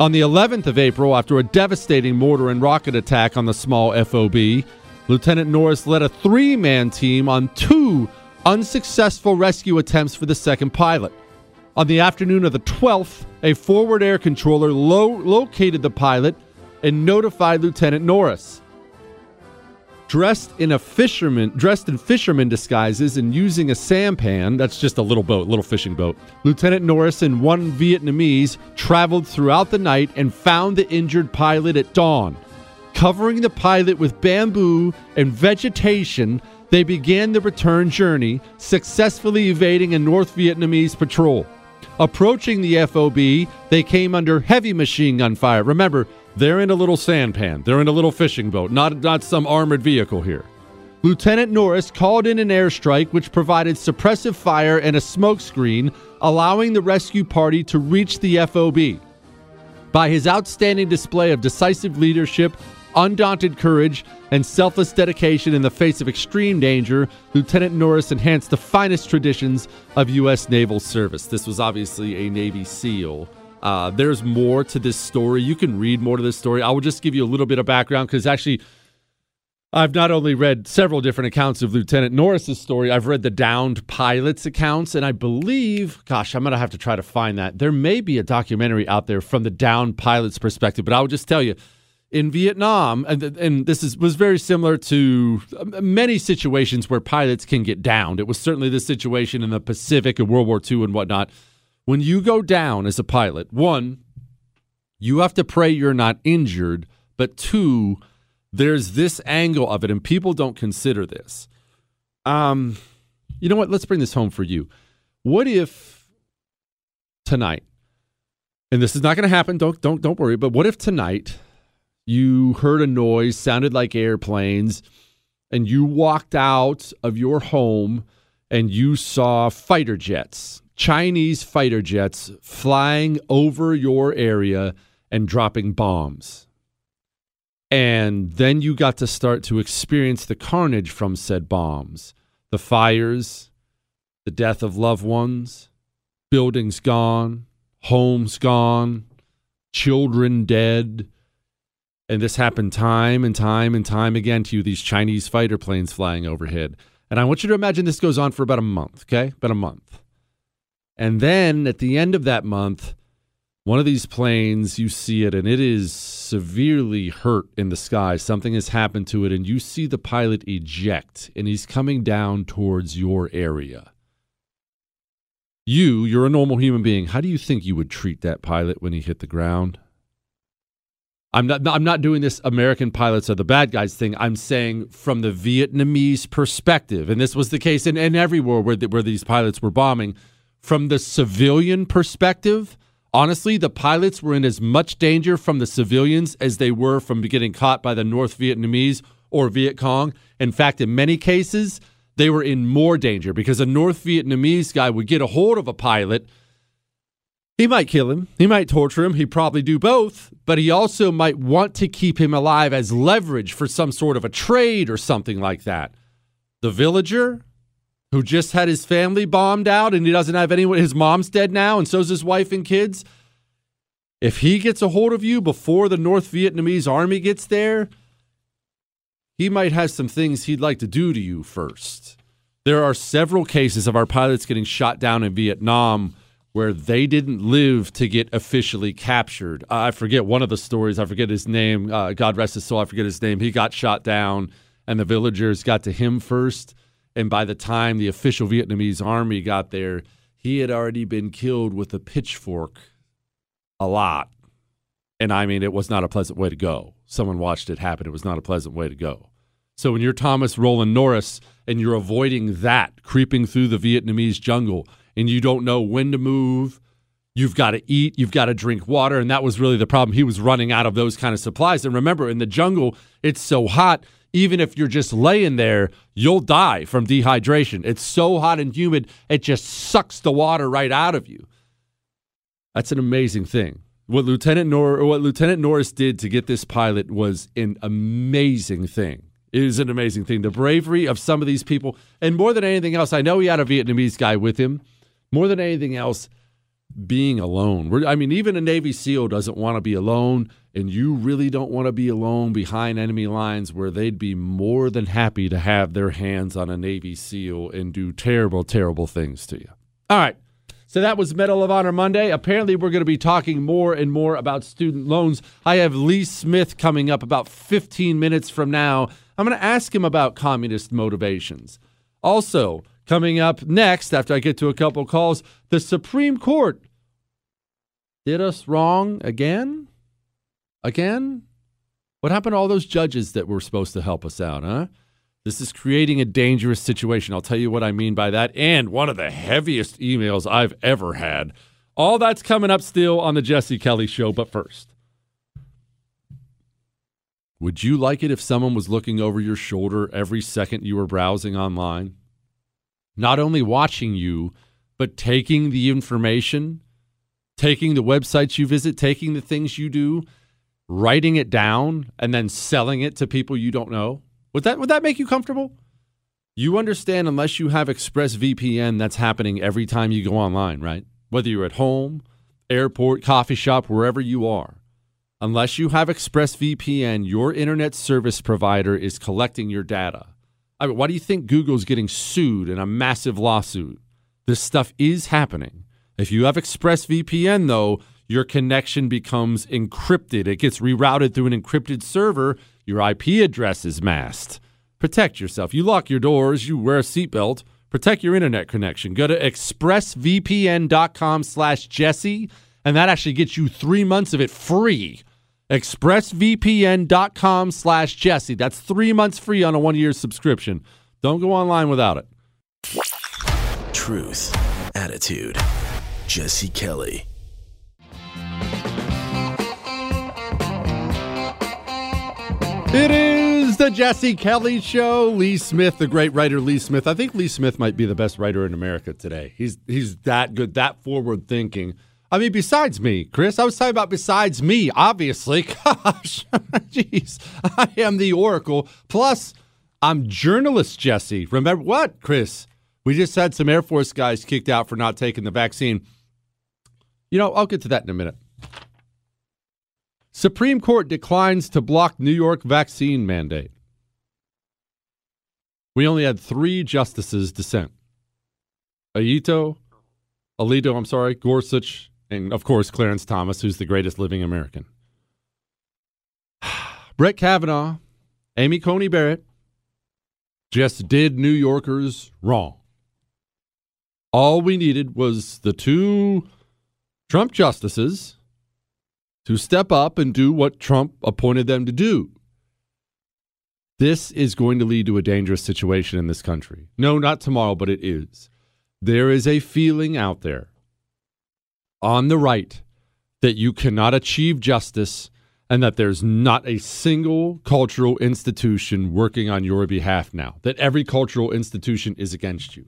On the 11th of April, after a devastating mortar and rocket attack on the small FOB, Lieutenant Norris led a three man team on two unsuccessful rescue attempts for the second pilot. On the afternoon of the 12th, a forward air controller lo- located the pilot and notified Lieutenant Norris. Dressed in a fisherman, dressed in fisherman disguises and using a sampan, that's just a little boat, little fishing boat. Lieutenant Norris and one Vietnamese traveled throughout the night and found the injured pilot at dawn. Covering the pilot with bamboo and vegetation, they began the return journey, successfully evading a North Vietnamese patrol. Approaching the FOB, they came under heavy machine gun fire. Remember, they're in a little sampan. They're in a little fishing boat, not, not some armored vehicle here. Lieutenant Norris called in an airstrike which provided suppressive fire and a smoke screen, allowing the rescue party to reach the FOB. By his outstanding display of decisive leadership, undaunted courage, and selfless dedication in the face of extreme danger, Lieutenant Norris enhanced the finest traditions of U.S. naval service. This was obviously a Navy SEAL. Uh, there's more to this story. You can read more to this story. I will just give you a little bit of background because actually, I've not only read several different accounts of Lieutenant Norris's story, I've read the downed pilot's accounts, and I believe, gosh, I'm going to have to try to find that. There may be a documentary out there from the downed pilot's perspective, but I will just tell you, in Vietnam, and, and this is was very similar to many situations where pilots can get downed. It was certainly the situation in the Pacific and World War II and whatnot. When you go down as a pilot, one, you have to pray you're not injured, but two, there's this angle of it, and people don't consider this. Um, you know what? Let's bring this home for you. What if tonight, and this is not going to happen. Don't don't don't worry. But what if tonight you heard a noise, sounded like airplanes, and you walked out of your home and you saw fighter jets, Chinese fighter jets flying over your area and dropping bombs. And then you got to start to experience the carnage from said bombs the fires, the death of loved ones, buildings gone, homes gone, children dead. And this happened time and time and time again to you, these Chinese fighter planes flying overhead. And I want you to imagine this goes on for about a month, okay? About a month. And then at the end of that month, one of these planes, you see it and it is severely hurt in the sky. Something has happened to it, and you see the pilot eject, and he's coming down towards your area. You, you're a normal human being. How do you think you would treat that pilot when he hit the ground? I'm not I'm not doing this American pilots are the bad guys thing. I'm saying from the Vietnamese perspective, and this was the case in, in every war where, the, where these pilots were bombing. From the civilian perspective, honestly, the pilots were in as much danger from the civilians as they were from getting caught by the North Vietnamese or Viet Cong. In fact, in many cases, they were in more danger because a North Vietnamese guy would get a hold of a pilot – he might kill him. He might torture him. He'd probably do both, but he also might want to keep him alive as leverage for some sort of a trade or something like that. The villager who just had his family bombed out and he doesn't have anyone, his mom's dead now, and so's his wife and kids. If he gets a hold of you before the North Vietnamese army gets there, he might have some things he'd like to do to you first. There are several cases of our pilots getting shot down in Vietnam where they didn't live to get officially captured. I forget one of the stories. I forget his name. Uh, God rest his soul. I forget his name. He got shot down, and the villagers got to him first. And by the time the official Vietnamese army got there, he had already been killed with a pitchfork a lot. And I mean, it was not a pleasant way to go. Someone watched it happen. It was not a pleasant way to go. So when you're Thomas Roland Norris and you're avoiding that, creeping through the Vietnamese jungle, and you don't know when to move. You've got to eat, you've got to drink water. And that was really the problem. He was running out of those kind of supplies. And remember, in the jungle, it's so hot, even if you're just laying there, you'll die from dehydration. It's so hot and humid, it just sucks the water right out of you. That's an amazing thing. What Lieutenant Nor- what Lieutenant Norris did to get this pilot was an amazing thing. It is an amazing thing. The bravery of some of these people, and more than anything else, I know he had a Vietnamese guy with him more than anything else, being alone. I mean, even a Navy SEAL doesn't want to be alone, and you really don't want to be alone behind enemy lines where they'd be more than happy to have their hands on a Navy SEAL and do terrible, terrible things to you. All right. So that was Medal of Honor Monday. Apparently, we're going to be talking more and more about student loans. I have Lee Smith coming up about 15 minutes from now. I'm going to ask him about communist motivations. Also, Coming up next, after I get to a couple calls, the Supreme Court did us wrong again? Again? What happened to all those judges that were supposed to help us out, huh? This is creating a dangerous situation. I'll tell you what I mean by that. And one of the heaviest emails I've ever had. All that's coming up still on the Jesse Kelly Show. But first, would you like it if someone was looking over your shoulder every second you were browsing online? not only watching you, but taking the information, taking the websites you visit, taking the things you do, writing it down, and then selling it to people you don't know? Would that would that make you comfortable? You understand unless you have ExpressVPN, that's happening every time you go online, right? Whether you're at home, airport, coffee shop, wherever you are. Unless you have ExpressVPN, your internet service provider is collecting your data. I mean, why do you think Google's getting sued in a massive lawsuit? This stuff is happening. If you have ExpressVPN, though, your connection becomes encrypted. It gets rerouted through an encrypted server. Your IP address is masked. Protect yourself. You lock your doors. You wear a seatbelt. Protect your internet connection. Go to expressvpn.com slash Jesse, and that actually gets you three months of it free expressvpn.com slash jesse that's three months free on a one-year subscription don't go online without it truth attitude jesse kelly it is the Jesse Kelly Show. Lee Smith, the great writer Lee Smith. I think Lee Smith might be the best writer in America today. He's he's that good, that forward thinking. I mean, besides me, Chris, I was talking about besides me, obviously. Gosh, jeez, I am the oracle. Plus, I'm journalist Jesse. Remember what, Chris? We just had some Air Force guys kicked out for not taking the vaccine. You know, I'll get to that in a minute. Supreme Court declines to block New York vaccine mandate. We only had three justices dissent. Aito, Alito, I'm sorry, Gorsuch, and of course Clarence Thomas, who's the greatest living American. Brett Kavanaugh, Amy Coney Barrett just did New Yorkers wrong. All we needed was the two Trump justices to step up and do what Trump appointed them to do. This is going to lead to a dangerous situation in this country. No, not tomorrow, but it is. There is a feeling out there on the right that you cannot achieve justice and that there's not a single cultural institution working on your behalf now, that every cultural institution is against you.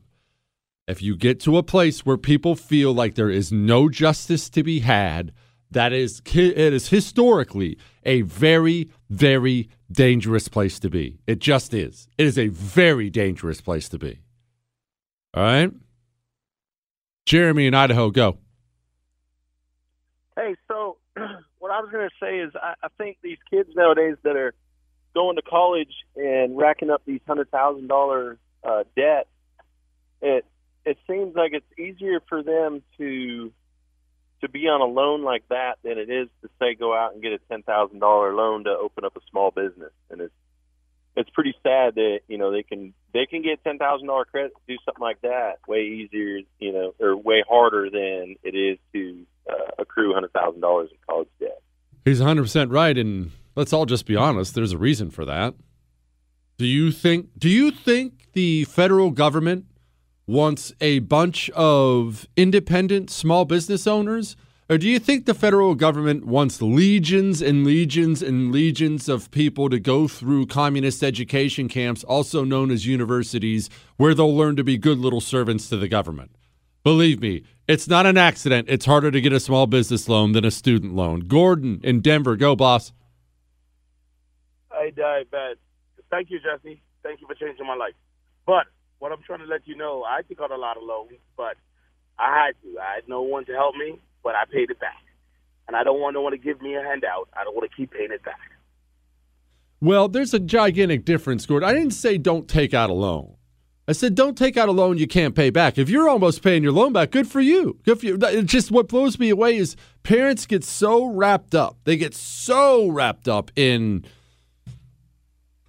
If you get to a place where people feel like there is no justice to be had, that is it is historically a very very dangerous place to be. It just is. It is a very dangerous place to be. All right? Jeremy in Idaho, go. Hey, so what I was going to say is I, I think these kids nowadays that are going to college and racking up these hundred thousand uh, debt, it it seems like it's easier for them to to be on a loan like that than it is to say go out and get a ten thousand dollar loan to open up a small business. And it's it's pretty sad that you know they can they can get ten thousand dollar credit to do something like that way easier, you know, or way harder than it is to uh, accrue hundred thousand dollars in college debt. He's 100% right and let's all just be honest, there's a reason for that. Do you think do you think the federal government wants a bunch of independent small business owners? Or do you think the federal government wants legions and legions and legions of people to go through communist education camps, also known as universities, where they'll learn to be good little servants to the government? Believe me, it's not an accident. It's harder to get a small business loan than a student loan. Gordon in Denver, go, boss. I die bad. Thank you, Jesse. Thank you for changing my life. But what I'm trying to let you know, I took out a lot of loans, but I had to. I had no one to help me, but I paid it back. And I don't want no one to give me a handout. I don't want to keep paying it back. Well, there's a gigantic difference, Gordon. I didn't say don't take out a loan. I said don't take out a loan you can't pay back. If you're almost paying your loan back, good for you. Good for you. It's just what blows me away is parents get so wrapped up. They get so wrapped up in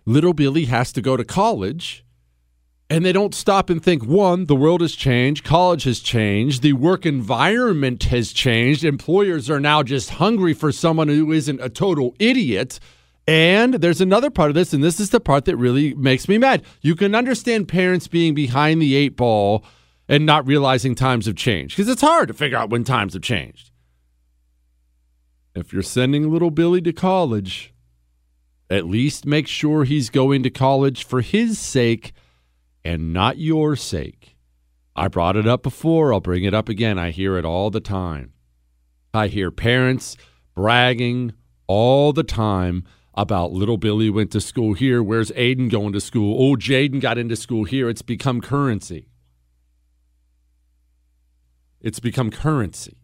little Billy has to go to college and they don't stop and think one the world has changed college has changed the work environment has changed employers are now just hungry for someone who isn't a total idiot. And there's another part of this and this is the part that really makes me mad. You can understand parents being behind the eight ball and not realizing times have changed because it's hard to figure out when times have changed. If you're sending little billy to college at least make sure he's going to college for his sake and not your sake. I brought it up before, I'll bring it up again. I hear it all the time. I hear parents bragging all the time about little Billy went to school here. Where's Aiden going to school? Oh, Jaden got into school here. It's become currency. It's become currency.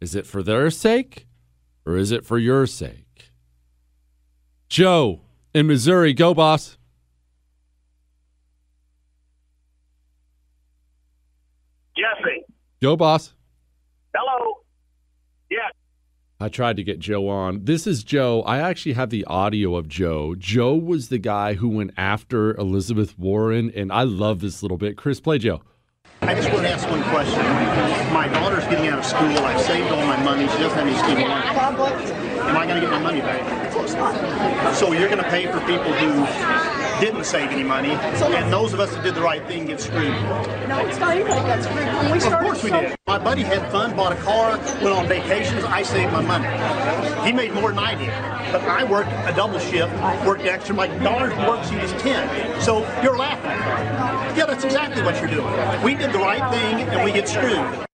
Is it for their sake or is it for your sake? Joe in Missouri, go, boss. Jesse. Go, boss. Hello. Yeah. I tried to get Joe on. This is Joe. I actually have the audio of Joe. Joe was the guy who went after Elizabeth Warren, and I love this little bit. Chris, play Joe. I just want to ask one question. My daughter's getting out of school. I've saved all my money. She doesn't have any student loans. Am I going to get my money back? Of course not. So you're going to pay for people who didn't save any money, and those of us that did the right thing get screwed. No, it's not even like that's free. When we Of course we did. My buddy had fun, bought a car, went on vacations. I saved my money. He made more than I did. But I worked a double shift, worked extra. My daughter's worksheet is 10. So you're laughing. Yeah, that's exactly what you're doing. We did the right thing and we get screwed.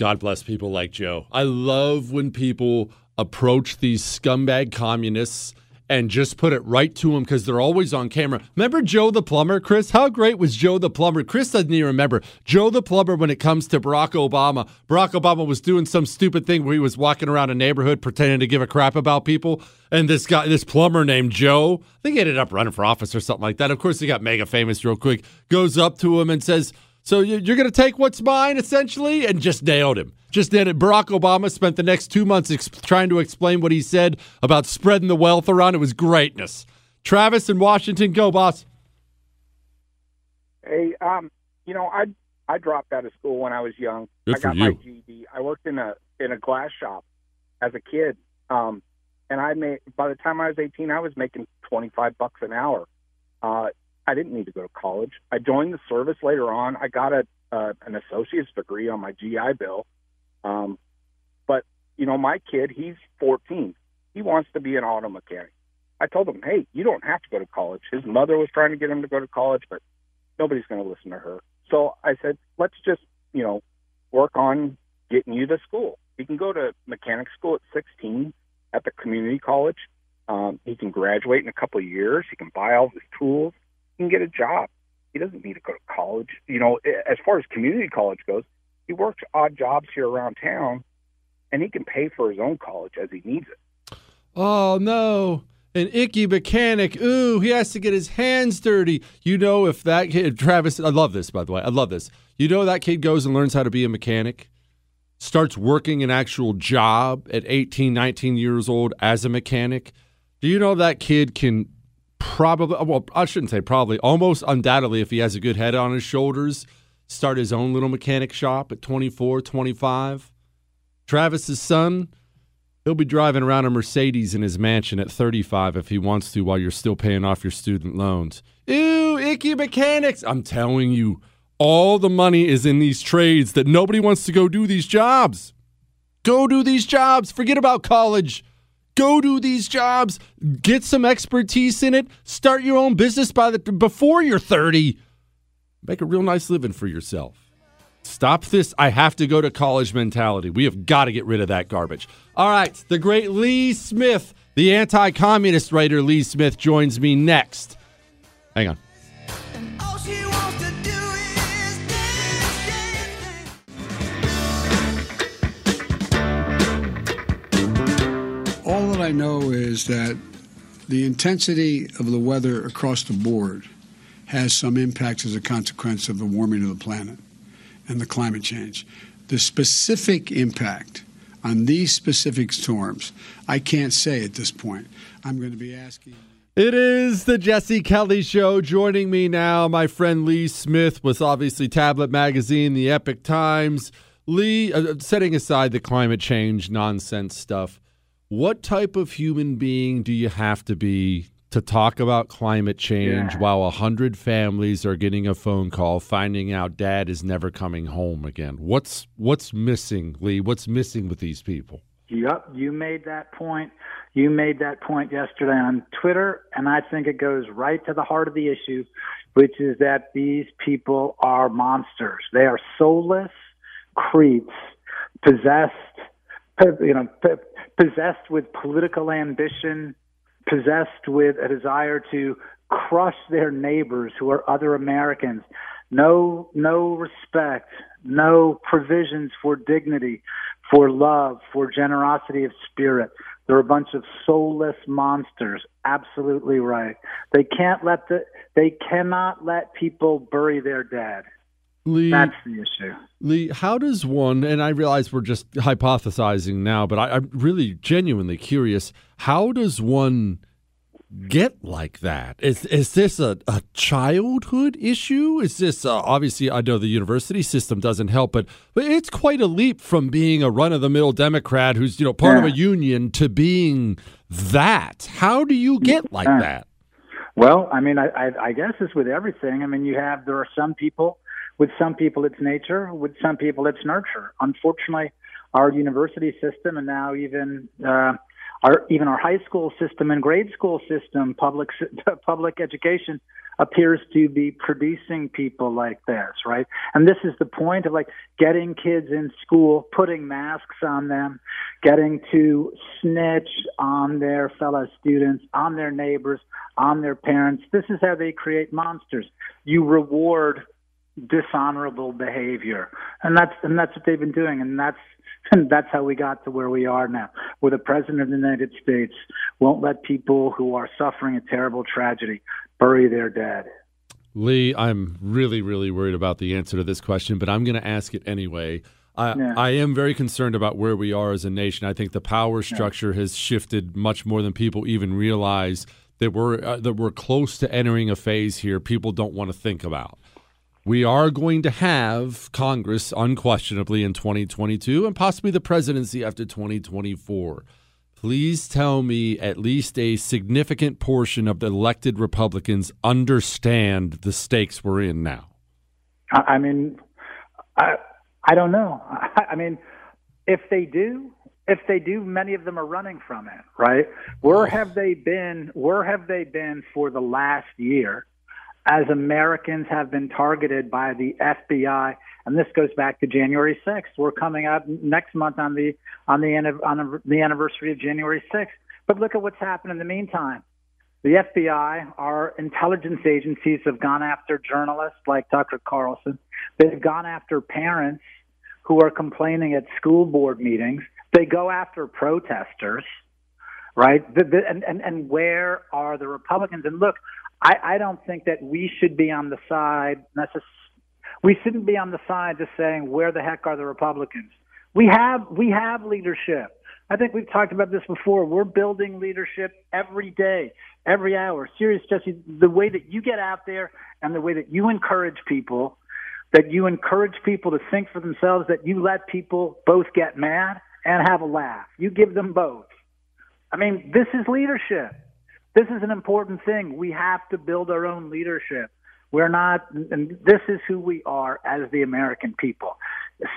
God bless people like Joe. I love when people approach these scumbag communists and just put it right to them because they're always on camera. Remember Joe the plumber, Chris? How great was Joe the plumber? Chris doesn't even remember. Joe the plumber when it comes to Barack Obama. Barack Obama was doing some stupid thing where he was walking around a neighborhood pretending to give a crap about people. And this guy, this plumber named Joe, I think he ended up running for office or something like that. Of course, he got mega famous real quick. Goes up to him and says, so you- you're going to take what's mine, essentially, and just nailed him. Just did it. Barack Obama spent the next two months ex- trying to explain what he said about spreading the wealth around. It was greatness. Travis in Washington, go, boss. Hey, um, you know, I I dropped out of school when I was young. Good I for got my you. GED. I worked in a in a glass shop as a kid. Um, and I made by the time I was 18, I was making 25 bucks an hour. Uh, I didn't need to go to college. I joined the service later on. I got a uh, an associate's degree on my GI Bill. Um, but you know, my kid, he's 14. He wants to be an auto mechanic. I told him, hey, you don't have to go to college. His mother was trying to get him to go to college, but nobody's going to listen to her. So I said, let's just, you know, work on getting you to school. He can go to mechanic school at 16 at the community college. Um, he can graduate in a couple of years. He can buy all his tools. Can get a job. He doesn't need to go to college. You know, as far as community college goes, he works odd jobs here around town, and he can pay for his own college as he needs it. Oh, no. An icky mechanic. Ooh, he has to get his hands dirty. You know, if that kid, Travis, I love this, by the way. I love this. You know, that kid goes and learns how to be a mechanic, starts working an actual job at 18, 19 years old as a mechanic. Do you know that kid can probably, uh, well, I shouldn't say probably, almost undoubtedly, if he has a good head on his shoulders, start his own little mechanic shop at 24, 25? Travis's son, He'll be driving around a Mercedes in his mansion at 35 if he wants to while you're still paying off your student loans. Ew, icky mechanics. I'm telling you, all the money is in these trades that nobody wants to go do these jobs. Go do these jobs. Forget about college. Go do these jobs. Get some expertise in it. Start your own business by the before you're 30. Make a real nice living for yourself. Stop this. I have to go to college mentality. We have got to get rid of that garbage. All right. The great Lee Smith, the anti communist writer Lee Smith, joins me next. Hang on. All that I know is that the intensity of the weather across the board has some impact as a consequence of the warming of the planet and the climate change. The specific impact on these specific storms, I can't say at this point. I'm going to be asking. It is the Jesse Kelly Show. Joining me now, my friend Lee Smith with obviously Tablet Magazine, the Epoch Times. Lee, uh, setting aside the climate change nonsense stuff, what type of human being do you have to be to talk about climate change Yeah. while a hundred families are getting a phone call finding out dad is never coming home again? What's what's missing, Lee? What's missing with these people? Yep, you made that point. You made that point yesterday on Twitter, and I think it goes right to the heart of the issue, which is that these people are monsters. They are soulless creeps, possessed, you know, possessed with political ambition, possessed with a desire to crush their neighbors who are other Americans. No, no respect, no provisions for dignity, for love, for generosity of spirit. They're a bunch of soulless monsters. Absolutely right. They can't let the, they cannot let people bury their dead. Lee, That's the issue. Lee, how does one, and I realize we're just hypothesizing now, but I, I'm really genuinely curious. How does one get like that? Is is this a, a childhood issue? Is this uh, obviously? I know the university system doesn't help, but but it's quite a leap from being a run of the mill Democrat who's you know part of a union to being that. How do you get like Yeah. that? Well, I mean, I, I, I guess it's with everything. I mean, you have there are some people. With some people, it's nature. With some people, it's nurture. Unfortunately, our university system and now even uh, our even our high school system and grade school system, public public education appears to be producing people like this, right? And this is the point of like getting kids in school, putting masks on them, getting to snitch on their fellow students, on their neighbors, on their parents. This is how they create monsters. You reward dishonorable behavior. And that's and that's what they've been doing and that's and that's how we got to where we are now, where the President of the United States won't let people who are suffering a terrible tragedy bury their dead. Lee, I'm really, really worried about the answer to this question, but I'm going to ask it anyway. I, Yeah. I am very concerned about where we are as a nation. I think the power structure has shifted much more than people even realize that we're uh, that we're close to entering a phase here people don't want to think about. We are going to have Congress unquestionably in 2022 and possibly the presidency after 2024. Please tell me at least a significant portion of the elected Republicans understand the stakes we're in now. I, mean, I I don't know. I, I mean, if they do, if they do, many of them are running from it, right? Where oh. have they been? Where have they been for the last year? As Americans have been targeted by the FBI, and this goes back to January 6th. We're coming up next month on the on the on the anniversary of January 6th. But look at what's happened in the meantime. The FBI, our intelligence agencies have gone after journalists like Tucker Carlson. They've gone after parents who are complaining at school board meetings. They go after protesters, right? And, and, and where are the Republicans? And look, I, I don't think that we should be on the side we shouldn't be on the side just saying where the heck are the Republicans? We have we have leadership. I think we've talked about this before. We're building leadership every day, every hour. Serious, Jesse, the way that you get out there and the way that you encourage people, that you encourage people to think for themselves, that you let people both get mad and have a laugh. You give them both. I mean, this is leadership. This is an important thing. We have to build our own leadership. We're not, and this is who we are as the American people,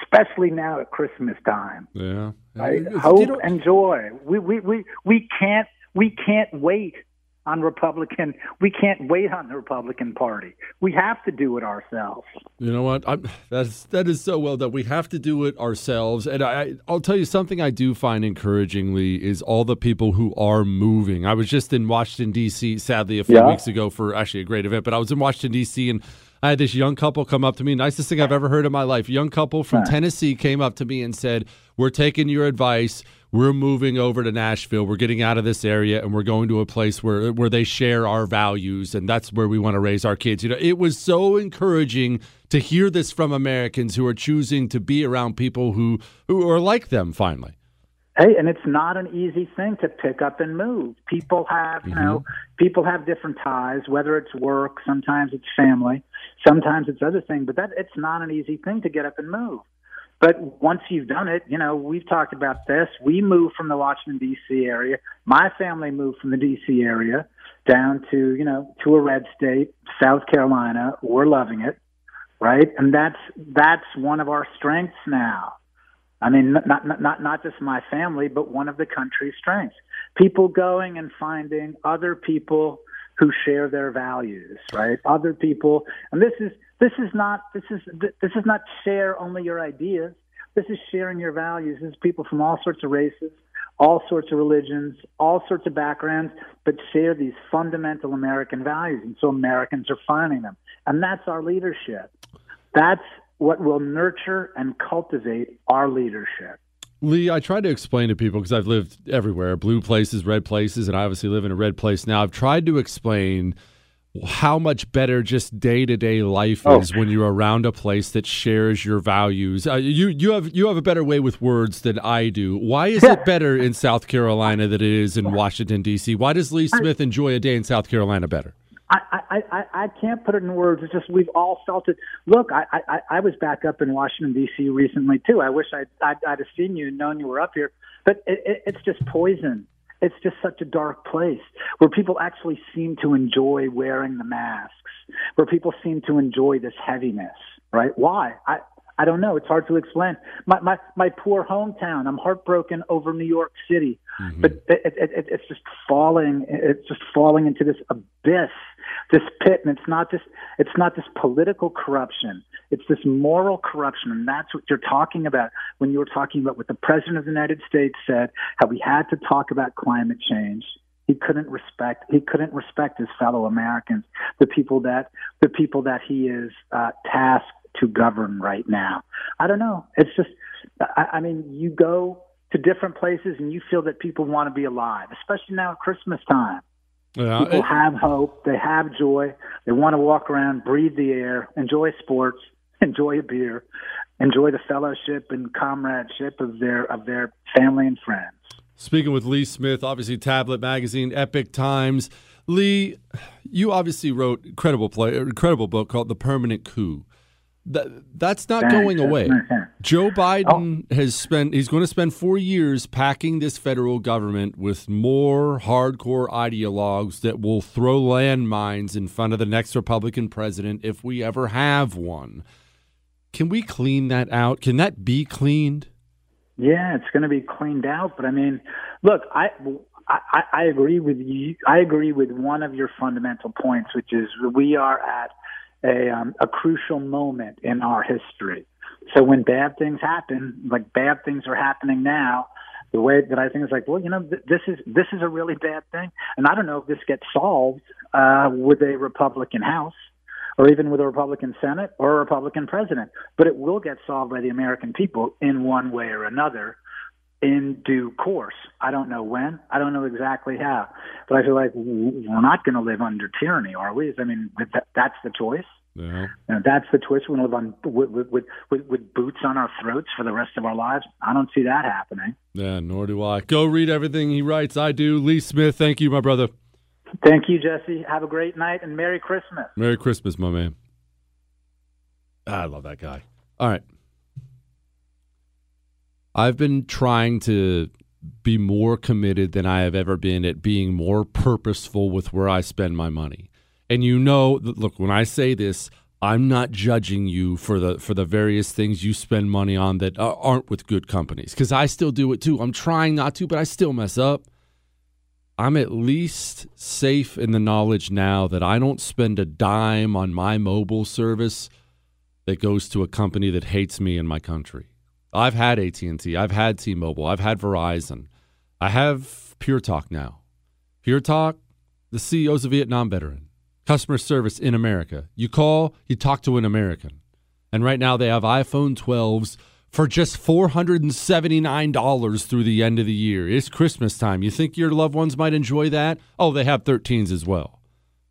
especially now at Christmas time. Yeah. Right? Hope and joy. We, we, we, we can't, we can't wait on Republican. We can't wait on the Republican Party. We have to do it ourselves. You know what? I'm, that's that is so well done. We have to do it ourselves, and I, I'll tell you something I do find encouragingly is all the people who are moving. I was just in Washington D.C. sadly a few Yeah. weeks ago for actually a great event, but I was in Washington D.C. and I had this young couple come up to me. Nicest thing I've ever heard in my life. Young couple from Tennessee came up to me and said, "We're taking your advice. We're moving over to Nashville. We're getting out of this area and we're going to a place where where they share our values and that's where we want to raise our kids." You know, it was so encouraging to hear this from Americans who are choosing to be around people who who are like them finally. Hey, and it's not an easy thing to pick up and move. People have, you know, mm-hmm. people have different ties, whether it's work, sometimes it's family, sometimes it's other things, but that it's not an easy thing to get up and move. But once you've done it, you know, we've talked about this. We moved from the Washington D.C. area. My family moved from the D.C. area down to, you know, to a red state, South Carolina. We're loving it, right? And that's that's one of our strengths now. I mean, not, not not not just my family, but one of the country's strengths. People going and finding other people who share their values, right? Other people, and this is this is not this is this is not share only your ideas. This is sharing your values. This is people from all sorts of races, all sorts of religions, all sorts of backgrounds, but share these fundamental American values, and so Americans are finding them, and that's our leadership. That's what will nurture and cultivate our leadership. Lee, I try to explain to people because I've lived everywhere blue places, red places, and I obviously live in a red place now. I've tried to explain how much better just day to day life Oh. is when you're around a place that shares your values. Uh, you you have you have a better way with words than I do. Why is it better in South Carolina than it is in Washington D.C.? Why does Lee Smith enjoy a day in South Carolina better? I, I, I, I can't put it in words. It's just we've all felt it. Look, I, I, I was back up in Washington D.C. recently too. I wish I'd, I'd, I'd have seen you and known you were up here, but it, it, it's just poison. it's just such a dark place where people actually seem to enjoy wearing the masks, where people seem to enjoy this heaviness, right? Why? I, I don't know. It's hard to explain. My my my poor hometown. I'm heartbroken over New York City, mm-hmm. but it, it, it, it's just falling. It's just falling into this abyss, this pit, and it's not just it's not just political corruption. It's this moral corruption, and that's what you're talking about when you were talking about what the president of the United States said, how we had to talk about climate change. He couldn't respect. He couldn't respect his fellow Americans, the people that the people that he is uh, tasked to govern right now. I don't know. It's just, I, I mean, you go to different places and you feel that people want to be alive, especially now at Christmas time. Yeah, People it- have hope. They have joy. They want to walk around, breathe the air, enjoy sports, enjoy a beer, enjoy the fellowship and comradeship of their of their family and friends. Speaking with Lee Smith, obviously Tablet Magazine, Epoch Times. Lee, you obviously wrote incredible play, incredible book called The Permanent Coup. That, that's not Thanks. going away. Joe oh. Biden has spent, he's going to spend four years packing this federal government with more hardcore ideologues that will throw landmines in front of the next Republican president if we ever have one. Can we clean that out? Can that be cleaned? Yeah, it's going to be cleaned out. But I mean, look, I, I I agree with you. I agree with one of your fundamental points, which is we are at a um, a crucial moment in our history. So when bad things happen, like bad things are happening now, the way that I think is like, well, you know, th- this is this is a really bad thing, and I don't know if this gets solved uh, with a Republican House or even with a Republican Senate or a Republican president, but it will get solved by the American people in one way or another in due course. I don't know when. I don't know exactly how, but I feel like we're not going to live under tyranny, are we? I mean, that, that's the choice. Yeah. You know, that's the twist. We're going to live on with, with, with, with, with boots on our throats for the rest of our lives. I don't see that happening. Yeah, nor do I. Go read everything he writes. I do. Lee Smith, thank you, my brother. Thank you, Jesse. Have a great night and Merry Christmas. Merry Christmas, my man. Ah, I love that guy. All right. I've been trying to be more committed than I have ever been at being more purposeful with where I spend my money. And you know, look, when I say this, I'm not judging you for the for the various things you spend money on that aren't with good companies cuz I still do it too. I'm trying not to, but I still mess up. I'm at least safe in the knowledge now that I don't spend a dime on my mobile service that goes to a company that hates me and my country. I've had AT&T, I've had T-Mobile, I've had Verizon. I have Pure Talk now. Pure Talk, the CEO's a Vietnam veteran. Customer service in America. You call, you talk to an American. And right now they have iPhone 12s for just $479 through the end of the year. It's Christmas time. You think your loved ones might enjoy that? Oh, they have 13s as well.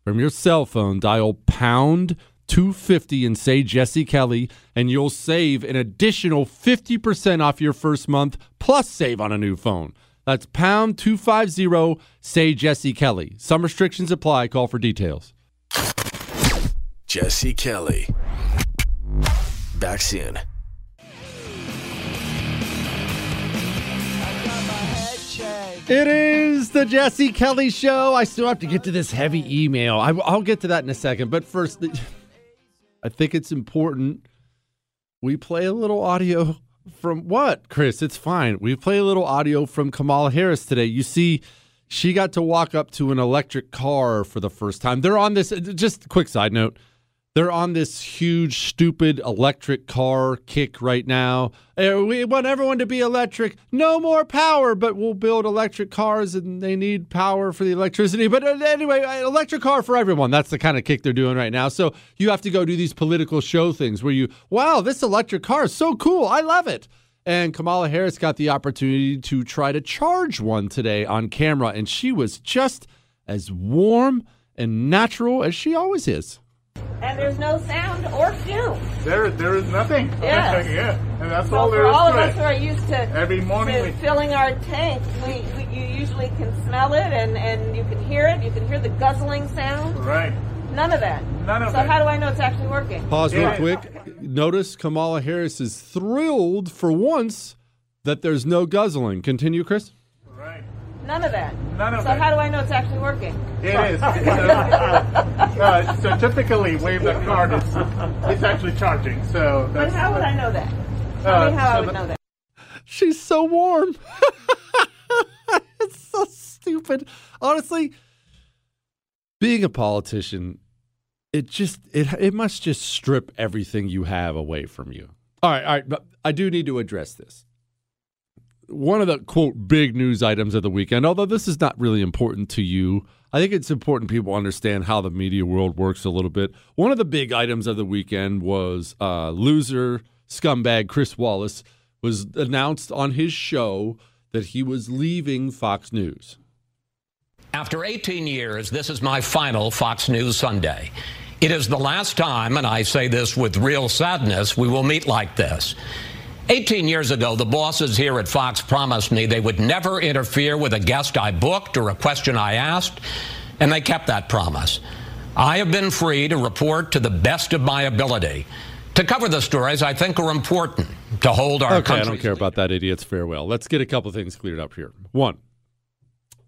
From your cell phone, dial pound 250 and say Jesse Kelly, and you'll save an additional 50% off your first month plus save on a new phone. That's pound 250, say Jesse Kelly. Some restrictions apply. Call for details. Jesse Kelly. Back soon. It is the Jesse Kelly Show. I still have to get to this heavy email. I, will get to that in a second. But first, I think it's important we play a little audio from what, Chris? It's fine. We play a little audio from Kamala Harris today. You see, she got to walk up to an electric car for the first time. They're on this, just quick side note. They're on this huge, stupid electric car kick right now. Eh, We want everyone to be electric. No more power, but we'll build electric cars and they need power for the electricity. But uh, anyway, uh, electric car for everyone. That's the kind of kick they're doing right now. So you have to go do these political show things where you, wow, this electric car is so cool. I love it. And Kamala Harris got the opportunity to try to charge one today on camera, and she was just as warm and natural as she always is. And there's no sound or fume. There, there is nothing. Yes. yeah, and that's so all there for is all of us who are used to, Every morning to we- filling our tank, we, we you usually can smell it and, and you can hear it. You can hear the guzzling sound. Right. None of that. None of so that. So how do I know it's actually working? Pause real quick. Notice Kamala Harris is thrilled for once that there's no guzzling. Continue, Chris. Right. None of that. None of so that. how do I know it's actually working? It is. So, uh, so typically, wave the card is it's actually charging. So But how would I know that? Tell Uh, me how so I would the- know that. She's so warm. it's so stupid. Honestly, being a politician, it just it it must just strip everything you have away from you. All right, all right, but I do need to address this. One of the quote big news items of the weekend, although this is not really important to you, I think it's important people understand how the media world works a little bit. One of the big items of the weekend was uh, loser scumbag Chris Wallace was announced on his show that he was leaving Fox News. After 18 years, this is my final Fox News Sunday. It is the last time, and I say this with real sadness, we will meet like this. 18 years ago, the bosses here at Fox promised me they would never interfere with a guest I booked or a question I asked, and they kept that promise. I have been free to report to the best of my ability, to cover the stories I think are important, to hold our okay, I don't care about that idiot's farewell. Let's get a couple things cleared up here. One,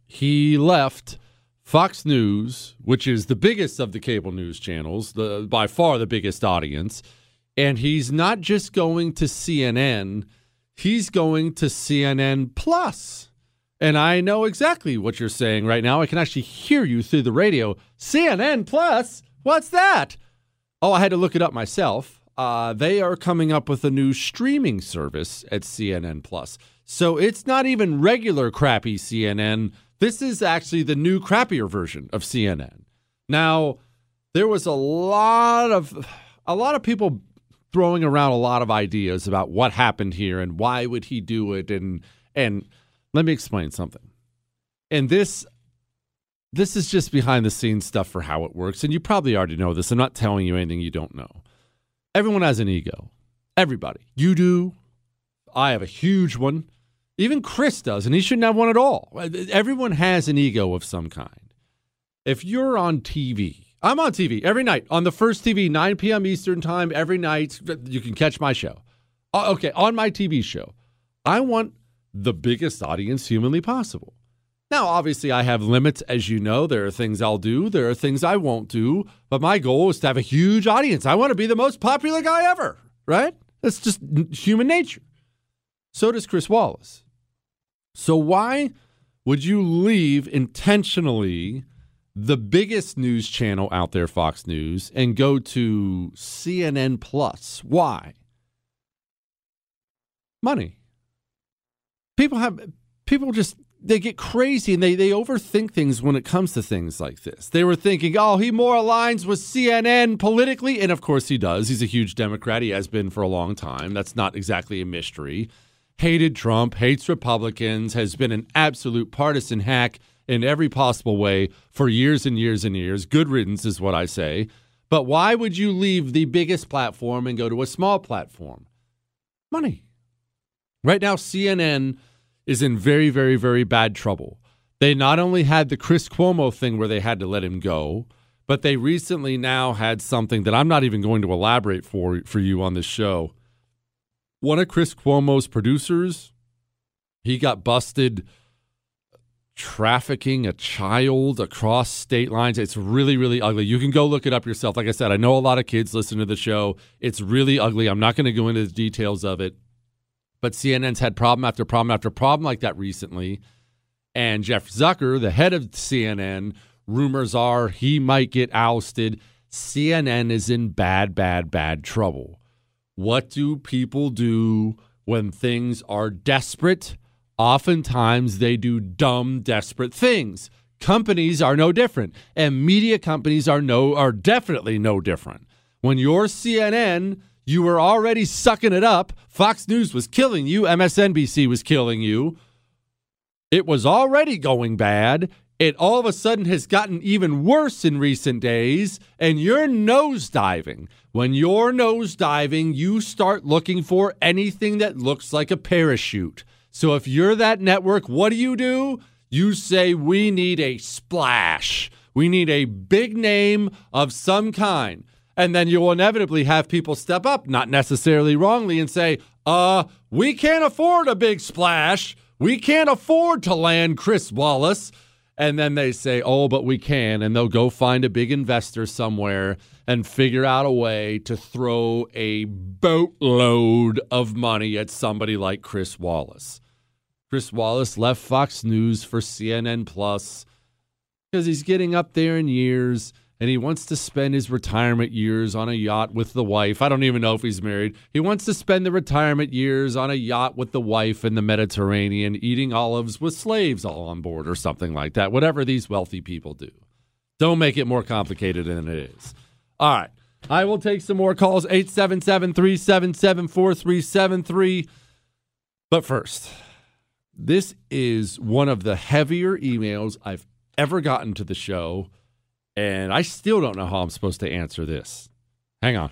he left Fox News, which is the biggest of the cable news channels, the by far the biggest audience, and he's not just going to CNN, he's going to CNN Plus. And I know exactly what you're saying right now. I can actually hear you through the radio. CNN Plus? What's that? Oh, I had to look it up myself. Uh, they are coming up with a new streaming service at CNN Plus. So it's not even regular crappy CNN. This is actually the new crappier version of CNN. Now, there was a lot of a lot of people throwing around a lot of ideas about what happened here and why would he do it and and let me explain something. And this this is just behind the scenes stuff for how it works and you probably already know this. I'm not telling you anything you don't know. Everyone has an ego. Everybody. You do. I have a huge one. Even Chris does, and he shouldn't have one at all. Everyone has an ego of some kind. If you're on TV, I'm on TV every night on the first TV, 9 p.m. Eastern Time, every night. You can catch my show. Uh, Okay, on my TV show, I want the biggest audience humanly possible. Now, obviously, I have limits, as you know. There are things I'll do, there are things I won't do, but my goal is to have a huge audience. I want to be the most popular guy ever, right? That's just human nature. So does Chris Wallace. So, why would you leave intentionally the biggest news channel out there, Fox News, and go to CNN Plus? Why? Money. People have, people just, they get crazy and they, they overthink things when it comes to things like this. They were thinking, oh, he more aligns with CNN politically. And of course he does. He's a huge Democrat. He has been for a long time. That's not exactly a mystery hated Trump, hates Republicans, has been an absolute partisan hack in every possible way for years and years and years. Good riddance is what I say. But why would you leave the biggest platform and go to a small platform? Money. Right now, CNN is in very, very, very bad trouble. They not only had the Chris Cuomo thing where they had to let him go, but they recently now had something that I'm not even going to elaborate for for you on this show one of Chris Cuomo's producers, he got busted trafficking a child across state lines. It's really, really ugly. You can go look it up yourself. Like I said, I know a lot of kids listen to the show. It's really ugly. I'm not going to go into the details of it. But CNN's had problem after problem after problem like that recently. And Jeff Zucker, the head of CNN, rumors are he might get ousted. CNN is in bad, bad, bad trouble. What do people do when things are desperate? Oftentimes they do dumb, desperate things. Companies are no different, and media companies are no are definitely no different. When you're CNN, you were already sucking it up. Fox News was killing you, MSNBC was killing you. It was already going bad. It all of a sudden has gotten even worse in recent days, and you're nosediving. When you're nosediving, you start looking for anything that looks like a parachute. So if you're that network, what do you do? You say, We need a splash. We need a big name of some kind. And then you'll inevitably have people step up, not necessarily wrongly, and say, Uh, we can't afford a big splash. We can't afford to land Chris Wallace. And then they say, oh, but we can. And they'll go find a big investor somewhere and figure out a way to throw a boatload of money at somebody like Chris Wallace. Chris Wallace left Fox News for CNN Plus because he's getting up there in years and he wants to spend his retirement years on a yacht with the wife. I don't even know if he's married. He wants to spend the retirement years on a yacht with the wife in the Mediterranean, eating olives with slaves all on board or something like that, whatever these wealthy people do. Don't make it more complicated than it is. All right. I will take some more calls 877 377 4373. But first, this is one of the heavier emails I've ever gotten to the show and I still don't know how I'm supposed to answer this. Hang on.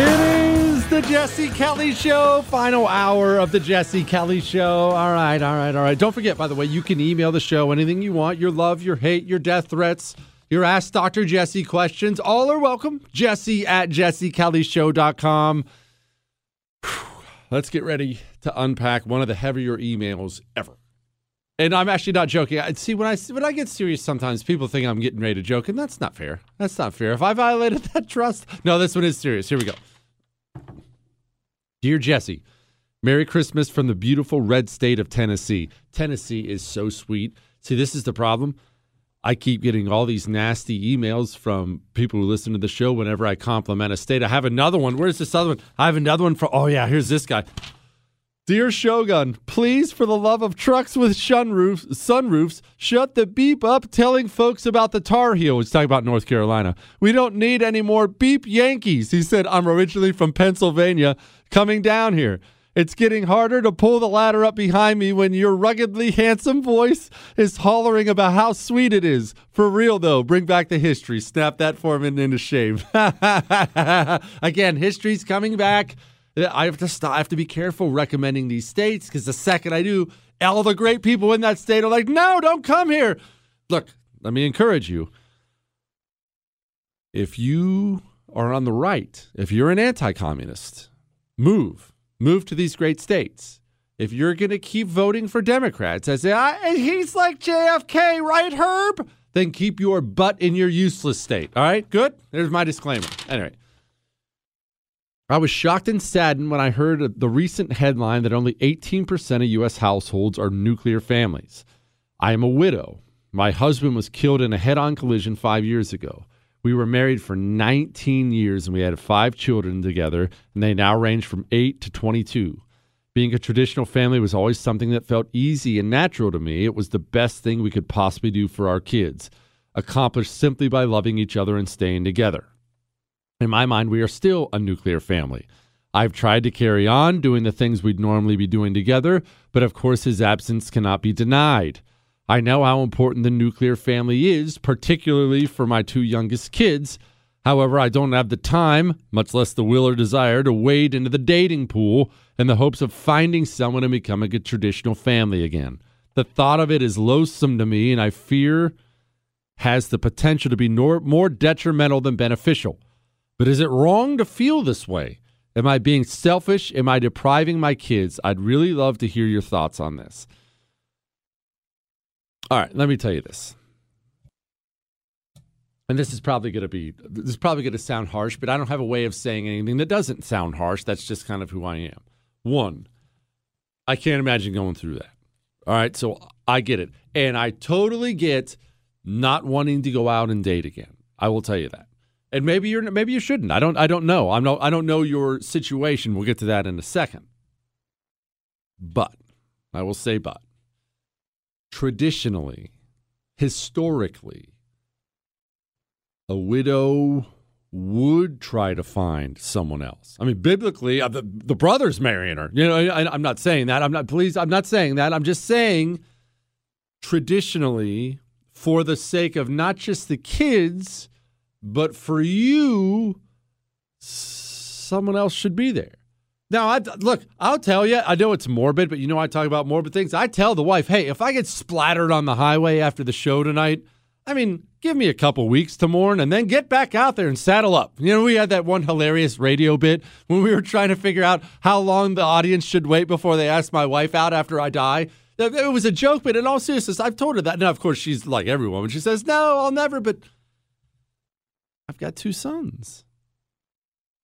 It is the Jesse Kelly Show, final hour of the Jesse Kelly Show. All right, all right, all right. Don't forget, by the way, you can email the show anything you want your love, your hate, your death threats, your Ask Dr. Jesse questions. All are welcome. Jesse at jessekellyshow.com. Let's get ready to unpack one of the heavier emails ever. And I'm actually not joking. I see when I when I get serious, sometimes people think I'm getting ready to joke, and that's not fair. That's not fair. If I violated that trust, no, this one is serious. Here we go. Dear Jesse, Merry Christmas from the beautiful red state of Tennessee. Tennessee is so sweet. See, this is the problem. I keep getting all these nasty emails from people who listen to the show whenever I compliment a state. I have another one. Where's this other one? I have another one for, oh, yeah, here's this guy. Dear Shogun, please, for the love of trucks with sunroofs, sunroofs, shut the beep up telling folks about the Tar Heel. He's talking about North Carolina. We don't need any more beep Yankees. He said, I'm originally from Pennsylvania, coming down here. It's getting harder to pull the ladder up behind me when your ruggedly handsome voice is hollering about how sweet it is. For real, though, bring back the history. Snap that foreman into shape. Again, history's coming back. I have to stop. I have to be careful recommending these states because the second I do, all the great people in that state are like, no, don't come here. Look, let me encourage you. If you are on the right, if you're an anti communist, move. Move to these great states. If you're going to keep voting for Democrats, I say, I, he's like JFK, right, Herb? Then keep your butt in your useless state. All right, good? There's my disclaimer. Anyway. I was shocked and saddened when I heard the recent headline that only 18% of U.S. households are nuclear families. I am a widow. My husband was killed in a head on collision five years ago. We were married for 19 years and we had five children together, and they now range from 8 to 22. Being a traditional family was always something that felt easy and natural to me. It was the best thing we could possibly do for our kids, accomplished simply by loving each other and staying together. In my mind, we are still a nuclear family. I've tried to carry on doing the things we'd normally be doing together, but of course, his absence cannot be denied. I know how important the nuclear family is, particularly for my two youngest kids. However, I don't have the time, much less the will or desire, to wade into the dating pool in the hopes of finding someone and becoming a traditional family again. The thought of it is loathsome to me, and I fear has the potential to be more detrimental than beneficial. But is it wrong to feel this way? Am I being selfish? Am I depriving my kids? I'd really love to hear your thoughts on this. All right, let me tell you this. And this is probably going to be this is probably going to sound harsh, but I don't have a way of saying anything that doesn't sound harsh. That's just kind of who I am. One, I can't imagine going through that. All right, so I get it. And I totally get not wanting to go out and date again. I will tell you that and maybe you're maybe you shouldn't. I don't I don't know. I'm no I don't know your situation. We'll get to that in a second. But I will say but traditionally, historically, a widow would try to find someone else. I mean, biblically, uh, the, the brother's marrying her. You know, I, I'm not saying that. I'm not. Please, I'm not saying that. I'm just saying, traditionally, for the sake of not just the kids but for you, someone else should be there. Now, I, look, I'll tell you, I know it's morbid, but you know I talk about morbid things. I tell the wife, hey, if I get splattered on the highway after the show tonight, I mean, give me a couple weeks to mourn and then get back out there and saddle up. You know, we had that one hilarious radio bit when we were trying to figure out how long the audience should wait before they ask my wife out after I die. It was a joke, but in all seriousness, I've told her that. Now, of course, she's like everyone. She says, no, I'll never, but I've got two sons.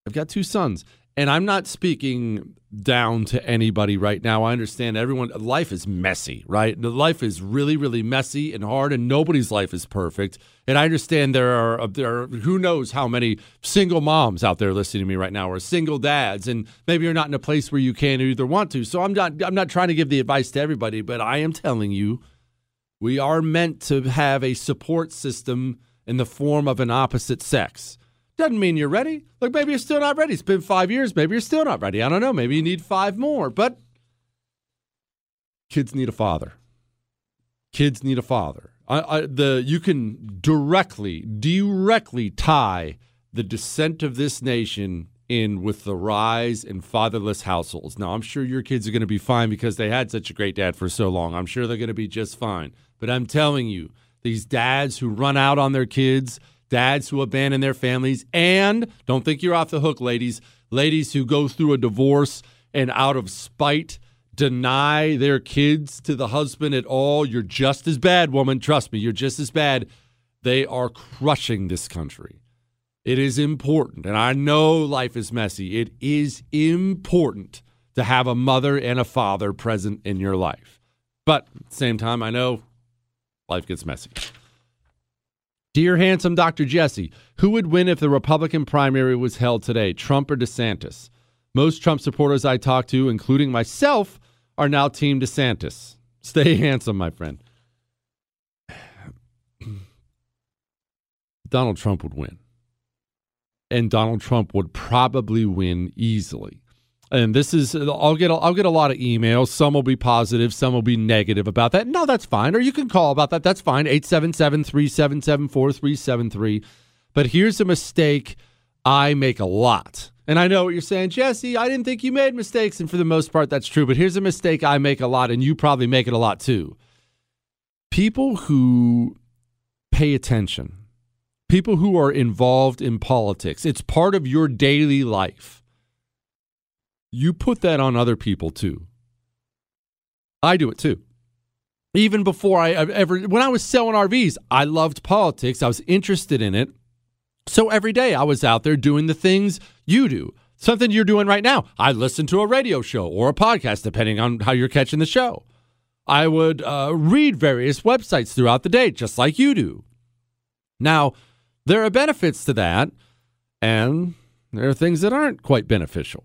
I've got two sons. And I'm not speaking down to anybody right now. I understand everyone, life is messy, right? The life is really, really messy and hard, and nobody's life is perfect. And I understand there are, uh, there are who knows how many single moms out there listening to me right now, or single dads, and maybe you're not in a place where you can or either want to. So I'm not, I'm not trying to give the advice to everybody, but I am telling you, we are meant to have a support system in the form of an opposite sex. Doesn't mean you're ready. Look, maybe you're still not ready. It's been five years. Maybe you're still not ready. I don't know. Maybe you need five more. But kids need a father. Kids need a father. I, I, the you can directly, directly tie the descent of this nation in with the rise in fatherless households. Now, I'm sure your kids are going to be fine because they had such a great dad for so long. I'm sure they're going to be just fine. But I'm telling you, these dads who run out on their kids, dads who abandon their families, and don't think you're off the hook, ladies, ladies who go through a divorce and out of spite deny their kids to the husband at all. You're just as bad, woman. Trust me, you're just as bad. They are crushing this country. It is important, and I know life is messy. It is important to have a mother and a father present in your life. But at the same time, I know life gets messy. Dear handsome Dr. Jesse, who would win if the Republican primary was held today, Trump or DeSantis? Most Trump supporters I talk to, including myself, are now Team DeSantis. Stay handsome, my friend. Donald Trump would win. And Donald Trump would probably win easily. And this is I'll get I'll get a lot of emails. Some will be positive, some will be negative about that. No, that's fine. Or you can call about that. That's fine. 877-377-4373. But here's a mistake I make a lot. And I know what you're saying, Jesse, I didn't think you made mistakes and for the most part that's true, but here's a mistake I make a lot and you probably make it a lot too. People who pay attention people who are involved in politics. It's part of your daily life. You put that on other people too. I do it too. Even before I ever, when I was selling RVs, I loved politics. I was interested in it. So every day I was out there doing the things you do. Something you're doing right now. I listen to a radio show or a podcast, depending on how you're catching the show. I would uh, read various websites throughout the day, just like you do. Now, there are benefits to that, and there are things that aren't quite beneficial.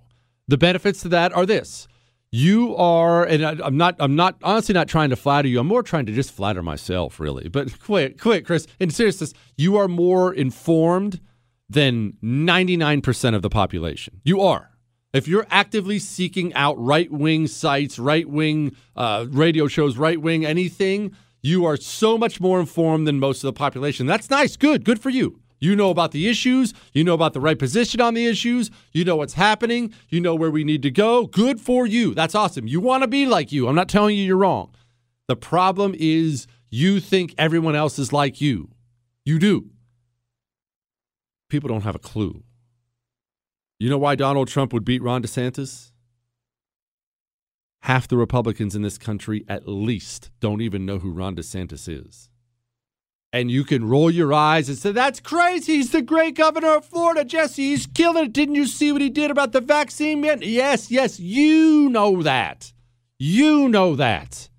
The benefits to that are this. You are, and I, am not, I'm not, honestly not trying to flatter you. I'm more trying to just flatter myself, really. But quick, quick, Chris, in seriousness, you are more informed than 99% of the population. You are. If you're actively seeking out right wing sites, right wing uh, radio shows, right wing anything, you are so much more informed than most of the population. That's nice. Good. Good for you. You know about the issues. You know about the right position on the issues. You know what's happening. You know where we need to go. Good for you. That's awesome. You want to be like you. I'm not telling you you're wrong. The problem is you think everyone else is like you. You do. People don't have a clue. You know why Donald Trump would beat Ron DeSantis? half the Republicans in this country at least don't even know who Ron DeSantis is. And you can roll your eyes and say, that's crazy. He's the great governor of Florida. Jesse, he's killing it. Didn't you see what he did about the vaccine? Man? Yes, yes, you know that. You know that.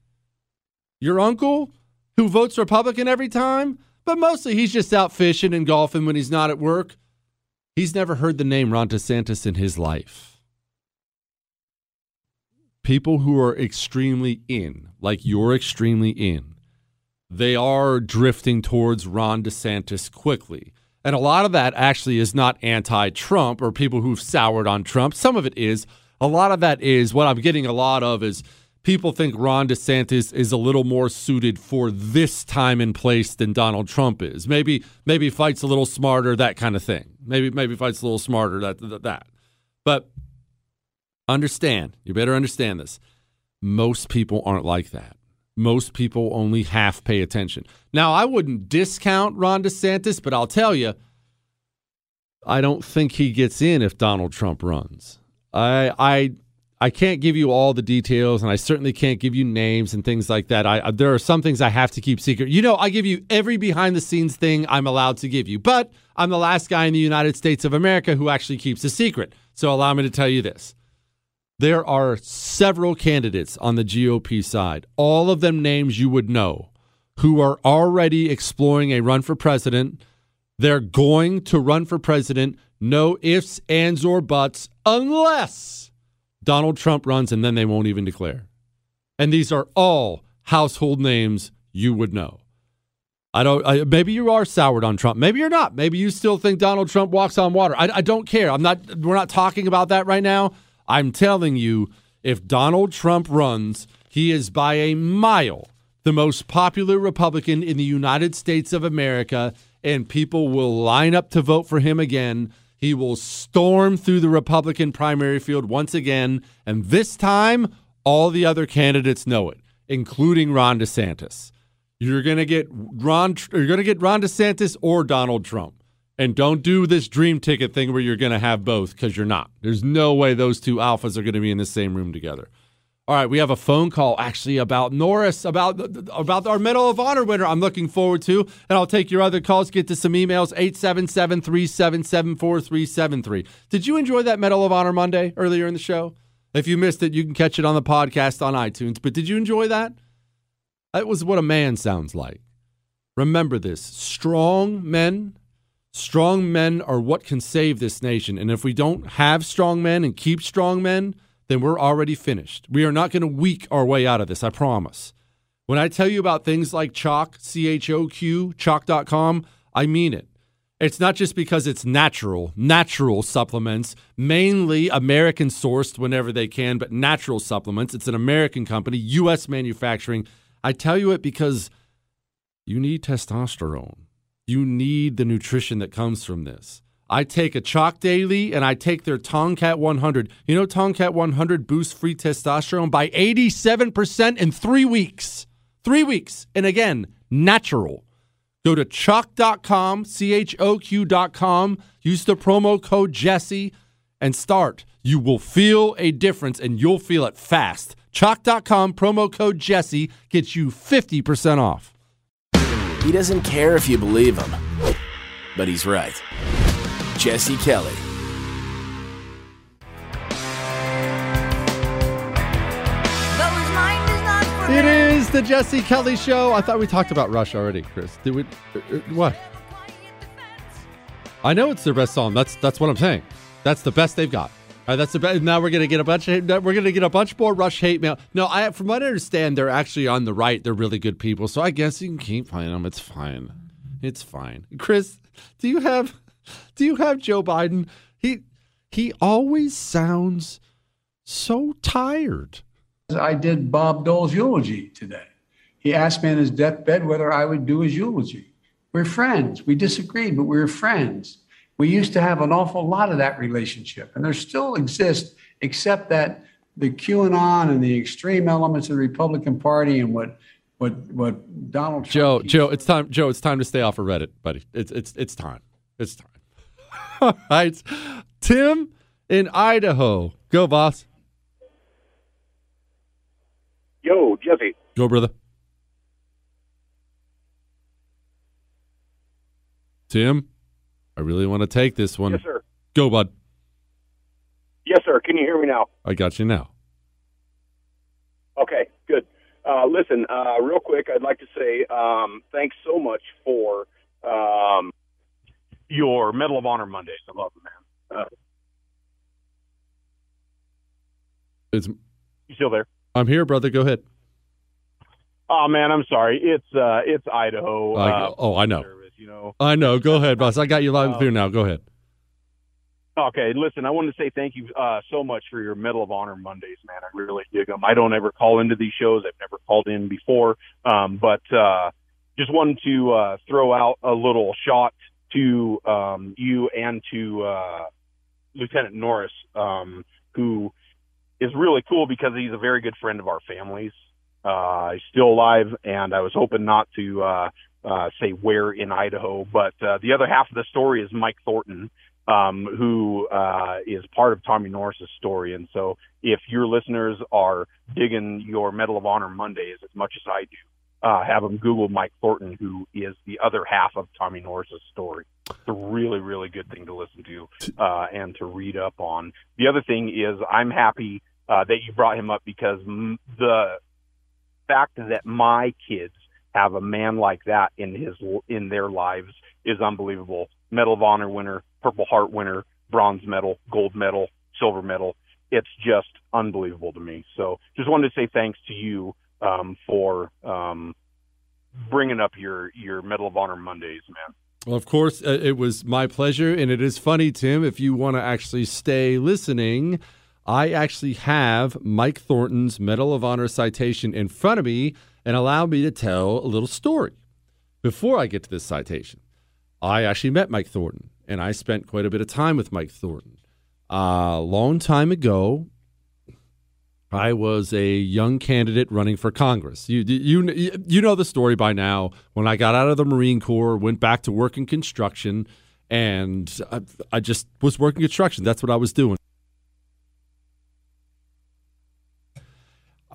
Your uncle, who votes Republican every time, but mostly he's just out fishing and golfing when he's not at work. He's never heard the name Ron DeSantis in his life people who are extremely in, like you're extremely in, they are drifting towards Ron DeSantis quickly. And a lot of that actually is not anti Trump or people who've soured on Trump. Some of it is. A lot of that is what I'm getting a lot of is people think Ron DeSantis is a little more suited for this time and place than Donald Trump is. Maybe maybe fights a little smarter, that kind of thing. Maybe maybe fights a little smarter, that that. that. But understand, you better understand this. Most people aren't like that. Most people only half pay attention. Now, I wouldn't discount Ron DeSantis, but I'll tell you, I don't think he gets in if Donald Trump runs. I I I can't give you all the details, and I certainly can't give you names and things like that. I there are some things I have to keep secret. You know, I give you every behind the scenes thing I'm allowed to give you, but I'm the last guy in the United States of America who actually keeps a secret. So allow me to tell you this: there are several candidates on the GOP side, all of them names you would know, who are already exploring a run for president. They're going to run for president, no ifs, ands, or buts, unless Donald Trump runs and then they won't even declare. And these are all household names you would know. I don't. I, maybe you are soured on Trump. Maybe you're not. Maybe you still think Donald Trump walks on water. I, I don't care. I'm not. We're not talking about that right now. I'm telling you, if Donald Trump runs, he is by a mile the most popular Republican in the United States of America, and people will line up to vote for him again. He will storm through the Republican primary field once again, and this time, all the other candidates know it, including Ron DeSantis. You're gonna get Ron. You're gonna get Ron DeSantis or Donald Trump. And don't do this dream ticket thing where you're going to have both because you're not. There's no way those two alphas are going to be in the same room together. All right, we have a phone call actually about Norris, about about our Medal of Honor winner. I'm looking forward to, and I'll take your other calls. Get to some emails 877-377-4373. Did you enjoy that Medal of Honor Monday earlier in the show? If you missed it, you can catch it on the podcast on iTunes. But did you enjoy that? That was what a man sounds like. Remember this: strong men, strong men are what can save this nation. And if we don't have strong men and keep strong men then we're already finished. We are not going to weak our way out of this, I promise. When I tell you about things like Choq, C H O Q, Choq.com, I mean it. It's not just because it's natural, natural supplements, mainly American sourced whenever they can, but natural supplements. It's an American company, U.S. manufacturing. I tell you it because you need testosterone. You need the nutrition that comes from this. I take a Choq Daily and I take their Tongkat 100. You know, Tongkat 100 boosts free testosterone by 87% in three weeks. Three weeks. And again, natural. Go to choq.com, C H O Q.com, use the promo code Jesse, and start. You will feel a difference and you'll feel it fast. Choq.com, promo code Jesse gets you 50% off. He doesn't care if you believe him, but he's right. Jesse Kelly. It is the Jesse Kelly Show. I thought we talked about Rush already, Chris. Did we? Uh, uh, what? I know it's their best song. That's that's what I'm saying. That's the best they've got. Right, that's the best. Now we're gonna get a bunch of we're gonna get a bunch more Rush hate mail. No, I from what I understand, they're actually on the right. They're really good people. So I guess you can keep playing them. It's fine. It's fine. Chris, do you have do you have Joe Biden? He he always sounds so tired. I did Bob Dole's eulogy today. He asked me on his deathbed whether I would do his eulogy. We're friends. We disagreed, but we we're friends. We used to have an awful lot of that relationship, and there still exists, except that the QAnon and the extreme elements of the Republican Party and what what what Donald Trump Joe Joe it's time Joe it's time to stay off of Reddit, buddy. It's it's it's time. It's time. All right. Tim in Idaho. Go, boss. Yo, Jesse. Go, brother. Tim, I really want to take this one. Yes, sir. Go, bud. Yes, sir. Can you hear me now? I got you now. Okay, good. Uh, listen, uh, real quick, I'd like to say um, thanks so much for um, your Medal of Honor Mondays. I love them, man. Uh, it's you still there? I'm here, brother. Go ahead. Oh man, I'm sorry. It's uh, it's Idaho. Uh, oh, I know. You know. I know. Go ahead, boss. I got you loud and clear now. Go ahead. Okay, listen, I wanted to say thank you uh, so much for your Medal of Honor Mondays, man. I really dig them. I don't ever call into these shows. I've never called in before, um, but uh, just wanted to uh, throw out a little shot to um, you and to uh, Lieutenant Norris, um, who is really cool because he's a very good friend of our families. Uh, he's still alive, and I was hoping not to uh, uh, say where in Idaho, but uh, the other half of the story is Mike Thornton, um, who uh, is part of Tommy Norris's story. And so, if your listeners are digging your Medal of Honor Mondays as much as I do, uh, have them Google Mike Thornton, who is the other half of Tommy Norris's story. It's a really, really good thing to listen to uh, and to read up on. The other thing is, I'm happy uh, that you brought him up because m- the fact that my kids have a man like that in his in their lives is unbelievable. Medal of Honor winner, Purple Heart winner, bronze medal, gold medal, silver medal. It's just unbelievable to me. So, just wanted to say thanks to you um, for um, bringing up your your Medal of Honor Mondays, man. Well, of course, uh, it was my pleasure, and it is funny, Tim. If you want to actually stay listening, I actually have Mike Thornton's Medal of Honor citation in front of me, and allow me to tell a little story before I get to this citation. I actually met Mike Thornton, and I spent quite a bit of time with Mike Thornton. A uh, long time ago, I was a young candidate running for Congress. You, you, you know the story by now. When I got out of the Marine Corps, went back to work in construction, and I, I just was working construction. That's what I was doing.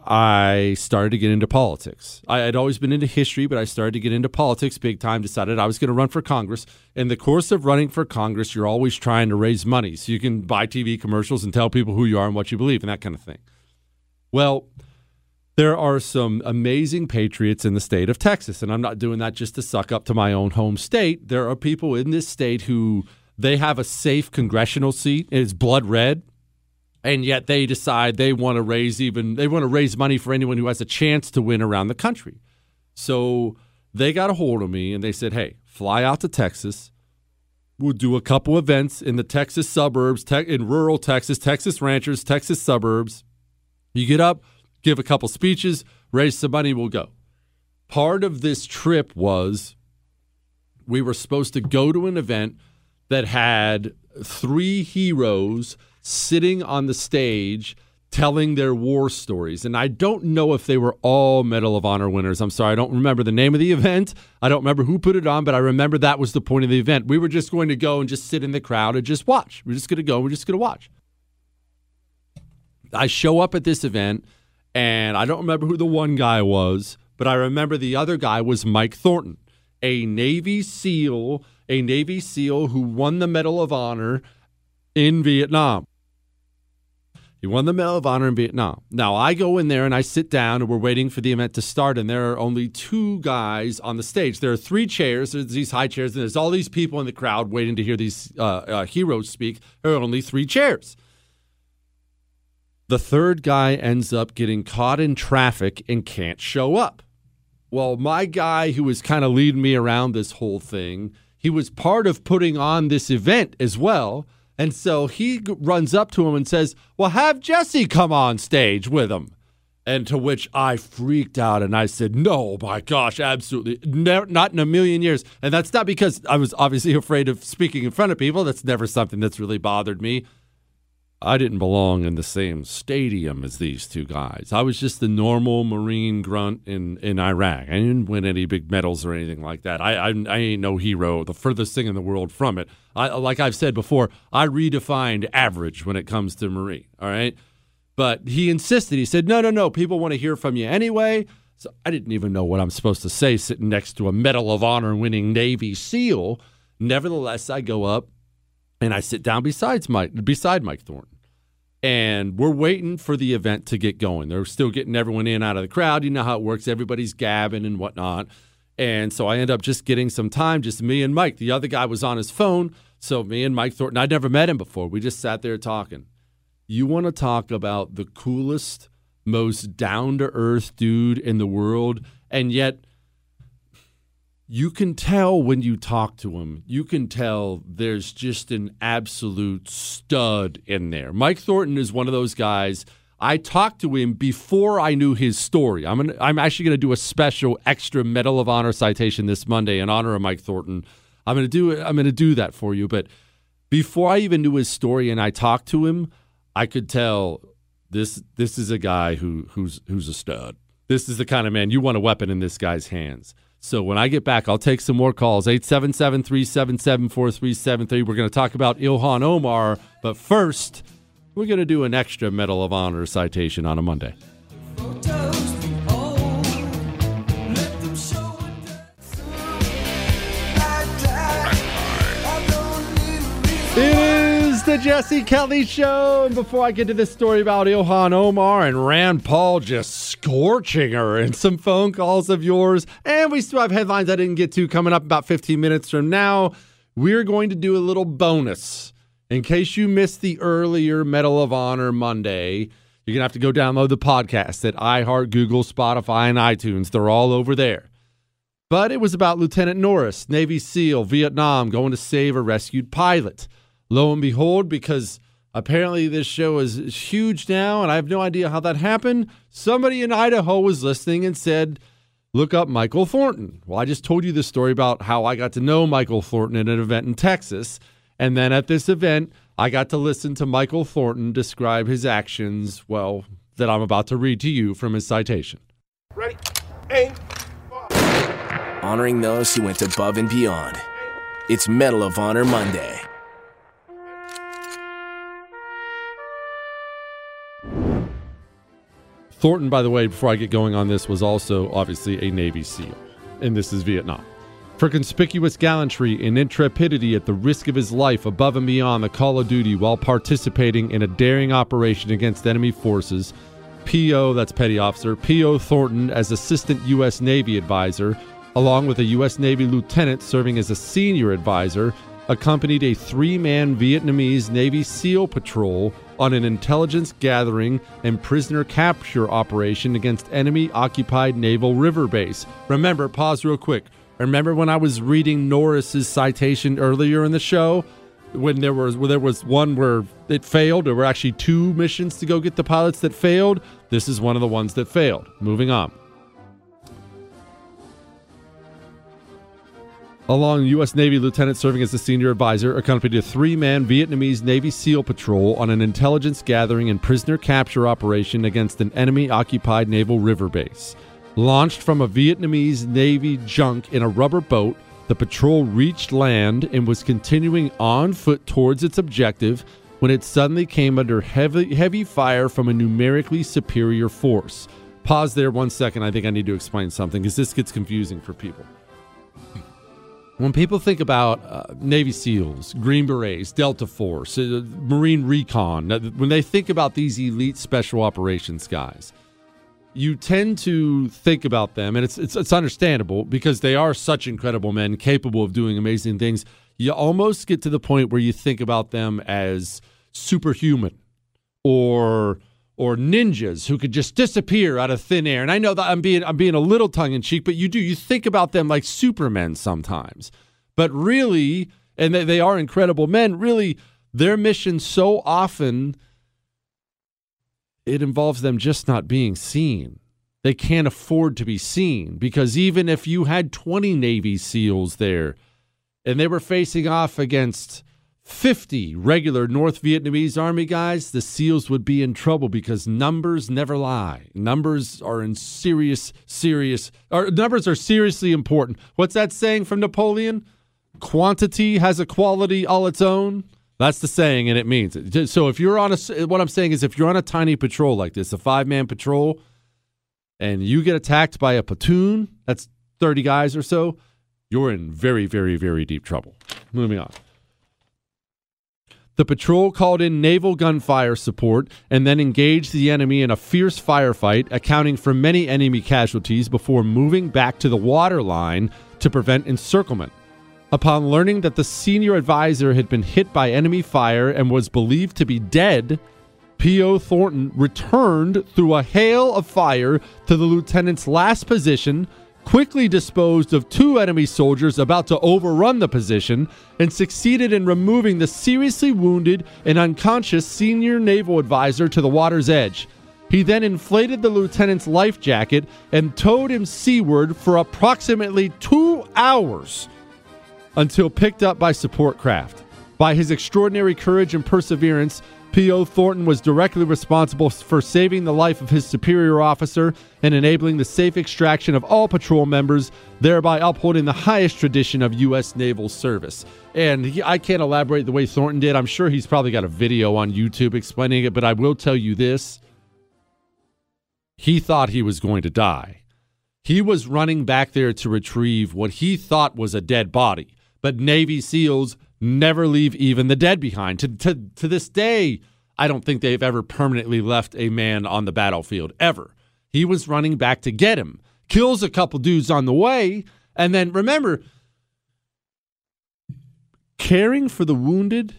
I started to get into politics. I had always been into history, but I started to get into politics big time. Decided I was going to run for Congress. In the course of running for Congress, you're always trying to raise money so you can buy TV commercials and tell people who you are and what you believe and that kind of thing. Well, there are some amazing patriots in the state of Texas, and I'm not doing that just to suck up to my own home state. There are people in this state who they have a safe congressional seat. It's blood red and yet they decide they want to raise even they want to raise money for anyone who has a chance to win around the country. So they got a hold of me and they said, "Hey, fly out to Texas. We'll do a couple events in the Texas suburbs, te- in rural Texas, Texas ranchers, Texas suburbs. You get up, give a couple speeches, raise some money, we'll go." Part of this trip was we were supposed to go to an event that had three heroes sitting on the stage telling their war stories. And I don't know if they were all Medal of Honor winners. I'm sorry, I don't remember the name of the event. I don't remember who put it on, but I remember that was the point of the event. We were just going to go and just sit in the crowd and just watch. We're just going to go, we're just going to watch. I show up at this event, and I don't remember who the one guy was, but I remember the other guy was Mike Thornton, a Navy SEAL, a Navy SEAL who won the Medal of Honor in Vietnam. He won the Medal of Honor in Vietnam. Now I go in there and I sit down and we're waiting for the event to start, and there are only two guys on the stage. There are three chairs. There's these high chairs, and there's all these people in the crowd waiting to hear these uh, uh, heroes speak. There are only three chairs. The third guy ends up getting caught in traffic and can't show up. Well, my guy who was kind of leading me around this whole thing, he was part of putting on this event as well. And so he runs up to him and says, Well, have Jesse come on stage with him. And to which I freaked out and I said, No, my gosh, absolutely. Not in a million years. And that's not because I was obviously afraid of speaking in front of people. That's never something that's really bothered me. I didn't belong in the same stadium as these two guys. I was just the normal Marine grunt in, in Iraq. I didn't win any big medals or anything like that. I, I, I ain't no hero, the furthest thing in the world from it. I, like I've said before, I redefined average when it comes to Marine. All right. But he insisted. He said, no, no, no. People want to hear from you anyway. So I didn't even know what I'm supposed to say sitting next to a Medal of Honor winning Navy SEAL. Nevertheless, I go up and I sit down beside Mike, beside Mike Thornton. And we're waiting for the event to get going. They're still getting everyone in out of the crowd. You know how it works. Everybody's gabbing and whatnot. And so I end up just getting some time, just me and Mike. The other guy was on his phone. So me and Mike Thornton, I'd never met him before. We just sat there talking. You want to talk about the coolest, most down to earth dude in the world. And yet, you can tell when you talk to him, you can tell there's just an absolute stud in there. Mike Thornton is one of those guys. I talked to him before I knew his story. I'm I'm actually going to do a special extra Medal of Honor citation this Monday in honor of Mike Thornton. I'm going to do I'm going to do that for you, but before I even knew his story and I talked to him, I could tell this this is a guy who who's who's a stud. This is the kind of man you want a weapon in this guy's hands. So when I get back, I'll take some more calls. 877 377 4373. We're going to talk about Ilhan Omar. But first, we're going to do an extra Medal of Honor citation on a Monday. It is the Jesse Kelly Show. And before I get to this story about Ilhan Omar and Rand Paul just scorching her and some phone calls of yours, and we still have headlines I didn't get to coming up about 15 minutes from now, we're going to do a little bonus. In case you missed the earlier Medal of Honor Monday, you're going to have to go download the podcast at iHeart, Google, Spotify, and iTunes. They're all over there. But it was about Lieutenant Norris, Navy SEAL, Vietnam, going to save a rescued pilot lo and behold, because apparently this show is huge now, and I have no idea how that happened. Somebody in Idaho was listening and said, Look up Michael Thornton. Well, I just told you the story about how I got to know Michael Thornton at an event in Texas. And then at this event, I got to listen to Michael Thornton describe his actions, well, that I'm about to read to you from his citation. Ready? Aim. Honoring those who went above and beyond. It's Medal of Honor Monday. Thornton, by the way, before I get going on this, was also obviously a Navy SEAL, and this is Vietnam. For conspicuous gallantry and intrepidity at the risk of his life above and beyond the call of duty while participating in a daring operation against enemy forces, P.O., that's Petty Officer, P.O. Thornton, as Assistant U.S. Navy Advisor, along with a U.S. Navy Lieutenant serving as a Senior Advisor, accompanied a three man Vietnamese Navy SEAL patrol on an intelligence gathering and prisoner capture operation against enemy occupied naval river base. Remember, pause real quick. Remember when I was reading Norris's citation earlier in the show? When there was where there was one where it failed, there were actually two missions to go get the pilots that failed. This is one of the ones that failed. Moving on. Along U.S. Navy lieutenant serving as a senior advisor, accompanied a three man Vietnamese Navy SEAL patrol on an intelligence gathering and prisoner capture operation against an enemy occupied naval river base. Launched from a Vietnamese Navy junk in a rubber boat, the patrol reached land and was continuing on foot towards its objective when it suddenly came under heavy, heavy fire from a numerically superior force. Pause there one second. I think I need to explain something because this gets confusing for people. When people think about uh, Navy SEALs, Green Berets, Delta Force, uh, Marine Recon, uh, when they think about these elite special operations guys, you tend to think about them, and it's, it's, it's understandable because they are such incredible men capable of doing amazing things. You almost get to the point where you think about them as superhuman or or ninjas who could just disappear out of thin air. And I know that I'm being I'm being a little tongue in cheek, but you do you think about them like supermen sometimes. But really, and they, they are incredible men, really their mission so often it involves them just not being seen. They can't afford to be seen because even if you had 20 Navy SEALs there and they were facing off against 50 regular North Vietnamese army guys, the SEALs would be in trouble because numbers never lie. Numbers are in serious, serious, or numbers are seriously important. What's that saying from Napoleon? Quantity has a quality all its own. That's the saying, and it means it. So if you're on a, what I'm saying is if you're on a tiny patrol like this, a five man patrol, and you get attacked by a platoon, that's 30 guys or so, you're in very, very, very deep trouble. Moving on. The patrol called in naval gunfire support and then engaged the enemy in a fierce firefight, accounting for many enemy casualties before moving back to the water line to prevent encirclement. Upon learning that the senior advisor had been hit by enemy fire and was believed to be dead, P.O. Thornton returned through a hail of fire to the lieutenant's last position quickly disposed of two enemy soldiers about to overrun the position and succeeded in removing the seriously wounded and unconscious senior naval advisor to the water's edge. He then inflated the lieutenant's life jacket and towed him seaward for approximately two hours until picked up by support craft. By his extraordinary courage and perseverance, P.O. Thornton was directly responsible for saving the life of his superior officer and enabling the safe extraction of all patrol members, thereby upholding the highest tradition of U.S. naval service. And he, I can't elaborate the way Thornton did. I'm sure he's probably got a video on YouTube explaining it, but I will tell you this he thought he was going to die. He was running back there to retrieve what he thought was a dead body, but Navy SEALs never leave even the dead behind. To, to, to this day, I don't think they've ever permanently left a man on the battlefield, ever. He was running back to get him, kills a couple dudes on the way, and then remember, caring for the wounded,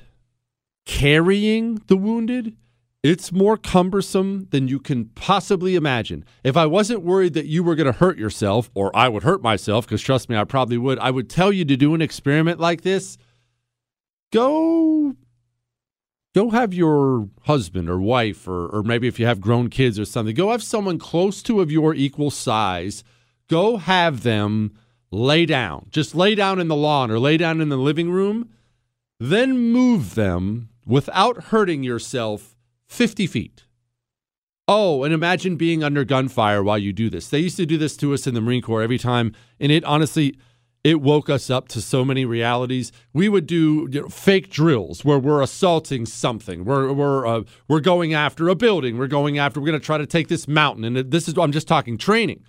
carrying the wounded, it's more cumbersome than you can possibly imagine. If I wasn't worried that you were going to hurt yourself, or I would hurt myself, because trust me, I probably would, I would tell you to do an experiment like this go go have your husband or wife or, or maybe if you have grown kids or something go have someone close to of your equal size. Go have them lay down. Just lay down in the lawn or lay down in the living room. Then move them without hurting yourself 50 feet. Oh and imagine being under gunfire while you do this. They used to do this to us in the marine corps every time and it honestly it woke us up to so many realities. We would do you know, fake drills where we're assaulting something. We're we're uh, we're going after a building. We're going after. We're going to try to take this mountain. And this is I'm just talking training.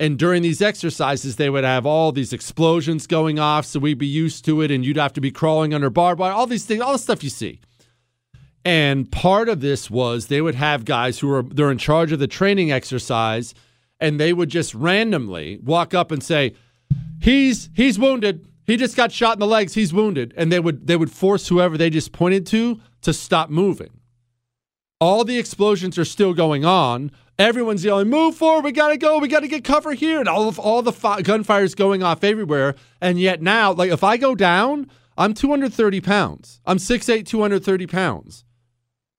And during these exercises, they would have all these explosions going off, so we'd be used to it, and you'd have to be crawling under barbed wire. All these things, all the stuff you see. And part of this was they would have guys who are they're in charge of the training exercise, and they would just randomly walk up and say, "He's he's wounded. He just got shot in the legs. He's wounded." And they would they would force whoever they just pointed to to stop moving. All the explosions are still going on. Everyone's yelling, "Move forward! We gotta go! We gotta get cover here!" And all of all the fi- gunfire is going off everywhere. And yet now, like if I go down, I'm 230 pounds. I'm 6'8", 230 pounds.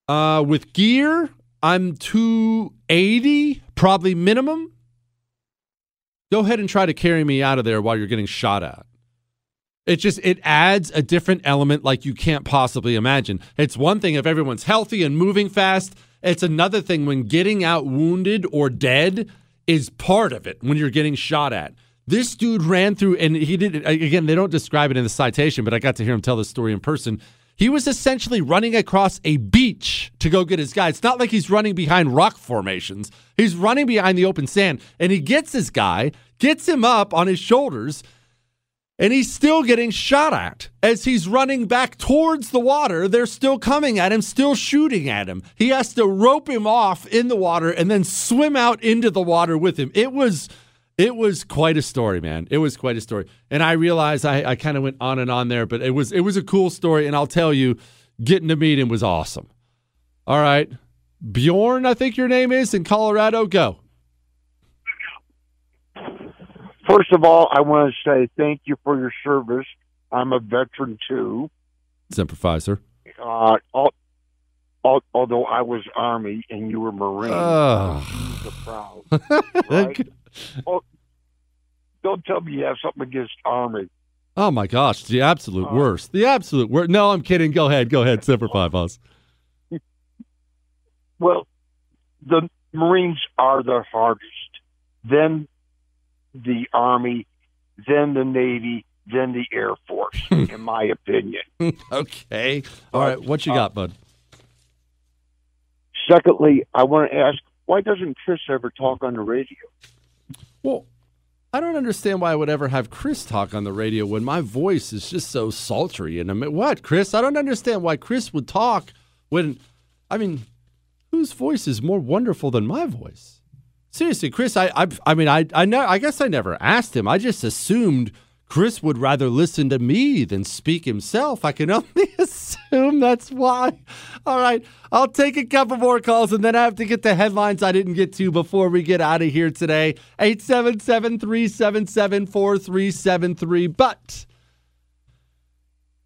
Uh, with gear, I'm 280, probably minimum. Go ahead and try to carry me out of there while you're getting shot at. It just it adds a different element like you can't possibly imagine. It's one thing if everyone's healthy and moving fast. It's another thing when getting out wounded or dead is part of it when you're getting shot at. This dude ran through and he did again, they don't describe it in the citation, but I got to hear him tell the story in person. He was essentially running across a beach to go get his guy. It's not like he's running behind rock formations. He's running behind the open sand and he gets his guy, gets him up on his shoulders, and he's still getting shot at. As he's running back towards the water, they're still coming at him, still shooting at him. He has to rope him off in the water and then swim out into the water with him. It was it was quite a story, man. It was quite a story. And I realized I, I kind of went on and on there, but it was it was a cool story. And I'll tell you, getting to meet him was awesome. All right. Bjorn, I think your name is in Colorado. Go. First of all, I want to say thank you for your service. I'm a veteran too. Sympathizer. Uh, al- al- although I was Army and you were Marine, proud. Right? Oh, don't tell me you have something against Army. Oh my gosh, the absolute uh, worst. The absolute worst. No, I'm kidding. Go ahead. Go ahead. Semper Fi, boss. Well, the Marines are the hardest. Then the Army, then the Navy, then the Air Force, in my opinion. okay. All right. What you uh, got, bud? Secondly, I want to ask, why doesn't Chris ever talk on the radio? Well, I don't understand why I would ever have Chris talk on the radio when my voice is just so sultry. And I mean, what, Chris? I don't understand why Chris would talk when, I mean, whose voice is more wonderful than my voice? Seriously, Chris. I, I, I mean, I, I know. I guess I never asked him. I just assumed Chris would rather listen to me than speak himself. I can only assume that's why. All right, I'll take a couple more calls and then I have to get the headlines I didn't get to before we get out of here today. 877 377 4373. But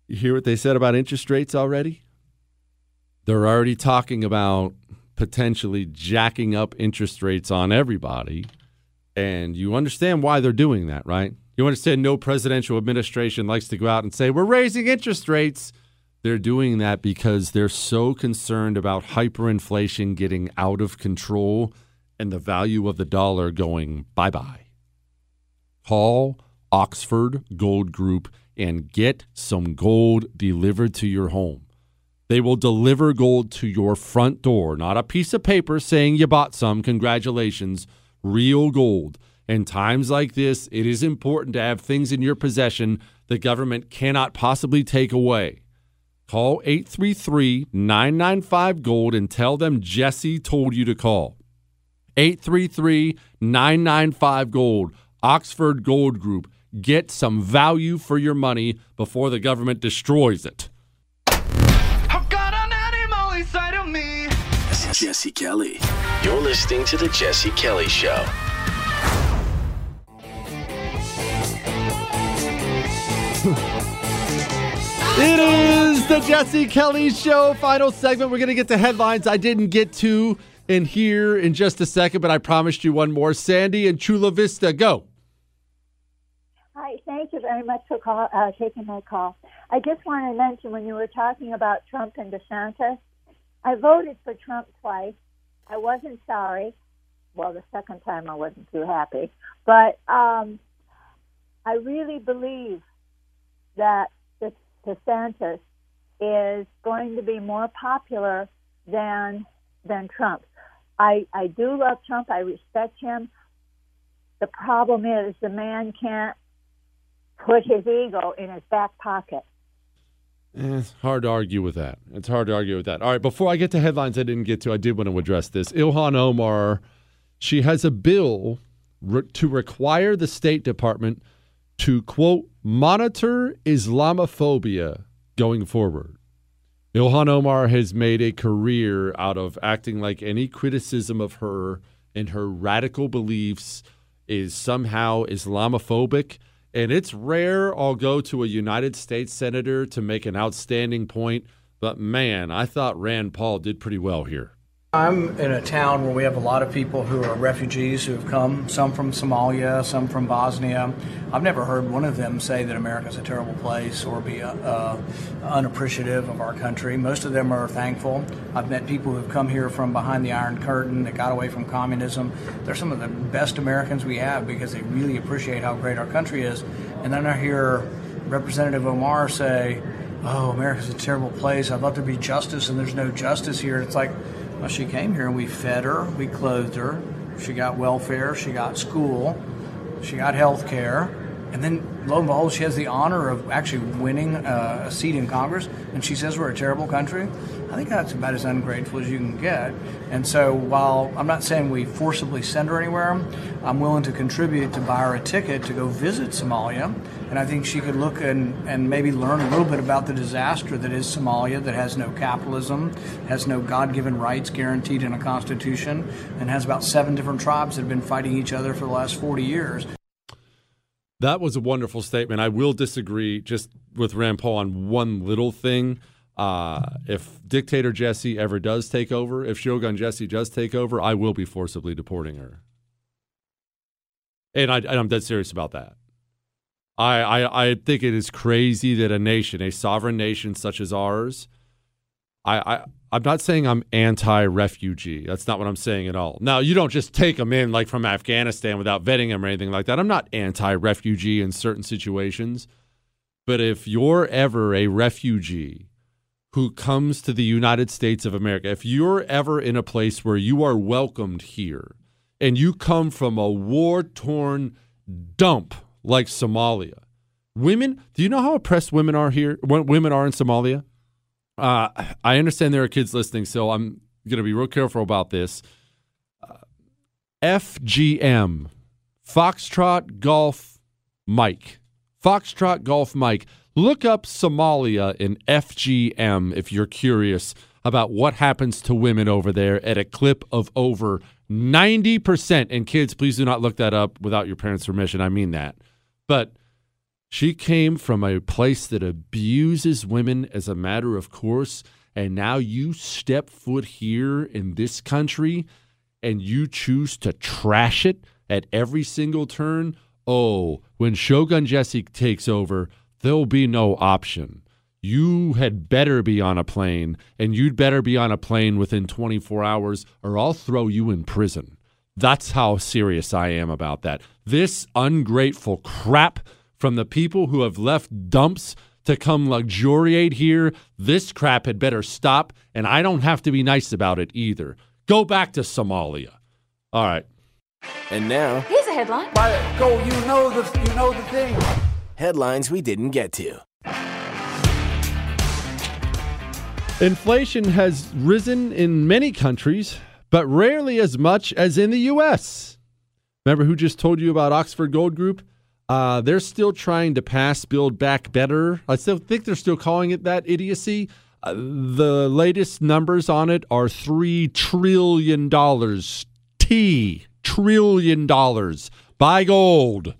you hear what they said about interest rates already? They're already talking about potentially jacking up interest rates on everybody. And you understand why they're doing that, right? You understand no presidential administration likes to go out and say, we're raising interest rates. They're doing that because they're so concerned about hyperinflation getting out of control and the value of the dollar going bye bye. Call Oxford Gold Group and get some gold delivered to your home. They will deliver gold to your front door, not a piece of paper saying you bought some. Congratulations. Real gold. In times like this, it is important to have things in your possession the government cannot possibly take away. Call 833 995 Gold and tell them Jesse told you to call. 833 995 Gold, Oxford Gold Group. Get some value for your money before the government destroys it. Jesse Kelly. You're listening to The Jesse Kelly Show. It is the Jesse Kelly Show, final segment. We're going to get to headlines I didn't get to in here in just a second, but I promised you one more. Sandy and Chula Vista, go. Hi, thank you very much for call, uh, taking my call. I just want to mention when you were talking about Trump and DeSantis, I voted for Trump twice. I wasn't sorry. Well, the second time I wasn't too happy. But um, I really believe that DeSantis is going to be more popular than than Trump. I I do love Trump. I respect him. The problem is the man can't put his ego in his back pocket. Eh, it's hard to argue with that. It's hard to argue with that. All right, before I get to headlines I didn't get to, I did want to address this. Ilhan Omar, she has a bill re- to require the State Department to, quote, monitor Islamophobia going forward. Ilhan Omar has made a career out of acting like any criticism of her and her radical beliefs is somehow Islamophobic. And it's rare I'll go to a United States senator to make an outstanding point, but man, I thought Rand Paul did pretty well here. I'm in a town where we have a lot of people who are refugees who have come, some from Somalia, some from Bosnia. I've never heard one of them say that America's a terrible place or be uh, uh, unappreciative of our country. Most of them are thankful. I've met people who've come here from behind the Iron Curtain that got away from communism. They're some of the best Americans we have because they really appreciate how great our country is. And then I hear Representative Omar say, Oh, America's a terrible place. I'd love to be justice, and there's no justice here. It's like, well, she came here and we fed her, we clothed her, she got welfare, she got school, she got health care, and then lo and behold, she has the honor of actually winning uh, a seat in Congress, and she says we're a terrible country. I think that's about as ungrateful as you can get. And so, while I'm not saying we forcibly send her anywhere, I'm willing to contribute to buy her a ticket to go visit Somalia. And I think she could look and, and maybe learn a little bit about the disaster that is Somalia, that has no capitalism, has no God given rights guaranteed in a constitution, and has about seven different tribes that have been fighting each other for the last 40 years. That was a wonderful statement. I will disagree just with Rand Paul on one little thing. Uh, if dictator Jesse ever does take over, if Shogun Jesse does take over, I will be forcibly deporting her. And, I, and I'm dead serious about that. I, I, I think it is crazy that a nation, a sovereign nation such as ours, I, I I'm not saying I'm anti-refugee. That's not what I'm saying at all. Now, you don't just take them in like from Afghanistan without vetting them or anything like that. I'm not anti-refugee in certain situations. But if you're ever a refugee who comes to the United States of America, if you're ever in a place where you are welcomed here and you come from a war-torn dump like Somalia, women, do you know how oppressed women are here? Women are in Somalia? Uh, I understand there are kids listening, so I'm going to be real careful about this. Uh, FGM, Foxtrot Golf Mike. Foxtrot Golf Mike. Look up Somalia in FGM if you're curious about what happens to women over there at a clip of over 90%. And kids, please do not look that up without your parents' permission. I mean that. But she came from a place that abuses women as a matter of course, and now you step foot here in this country and you choose to trash it at every single turn. Oh, when Shogun Jesse takes over, there'll be no option. You had better be on a plane, and you'd better be on a plane within 24 hours, or I'll throw you in prison. That's how serious I am about that. This ungrateful crap from the people who have left dumps to come luxuriate here. This crap had better stop, and I don't have to be nice about it either. Go back to Somalia. All right. And now, Here's a headline. go, you know the you know the thing. Headlines we didn't get to. Inflation has risen in many countries, but rarely as much as in the U.S. Remember who just told you about Oxford Gold Group? Uh, they're still trying to pass Build Back Better. I still think they're still calling it that idiocy. Uh, the latest numbers on it are $3 trillion. T, trillion dollars. Buy gold.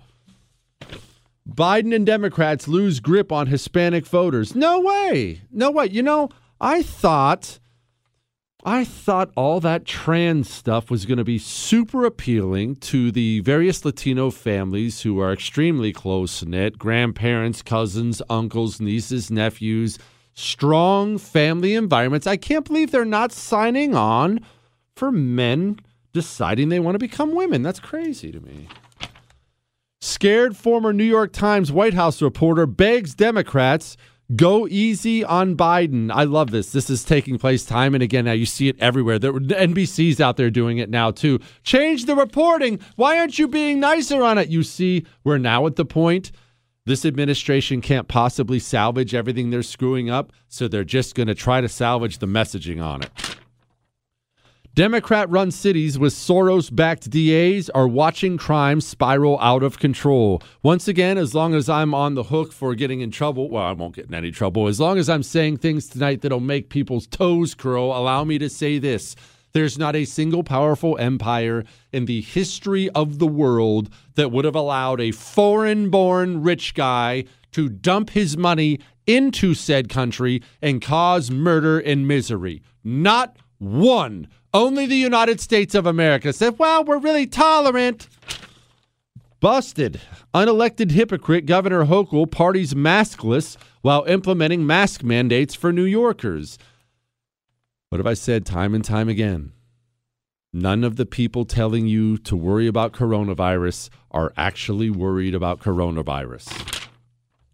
Biden and Democrats lose grip on Hispanic voters. No way. No way. You know, I thought I thought all that trans stuff was going to be super appealing to the various Latino families who are extremely close knit grandparents, cousins, uncles, nieces, nephews, strong family environments. I can't believe they're not signing on for men deciding they want to become women. That's crazy to me. Scared former New York Times White House reporter begs Democrats go easy on Biden. I love this. This is taking place time and again. Now you see it everywhere. There, NBC's out there doing it now too. Change the reporting. Why aren't you being nicer on it? You see, we're now at the point this administration can't possibly salvage everything they're screwing up, so they're just going to try to salvage the messaging on it. Democrat run cities with Soros backed DAs are watching crime spiral out of control. Once again, as long as I'm on the hook for getting in trouble, well, I won't get in any trouble. As long as I'm saying things tonight that'll make people's toes curl, allow me to say this. There's not a single powerful empire in the history of the world that would have allowed a foreign born rich guy to dump his money into said country and cause murder and misery. Not one. Only the United States of America said, well, we're really tolerant. Busted. Unelected hypocrite Governor Hochul parties maskless while implementing mask mandates for New Yorkers. What have I said time and time again? None of the people telling you to worry about coronavirus are actually worried about coronavirus.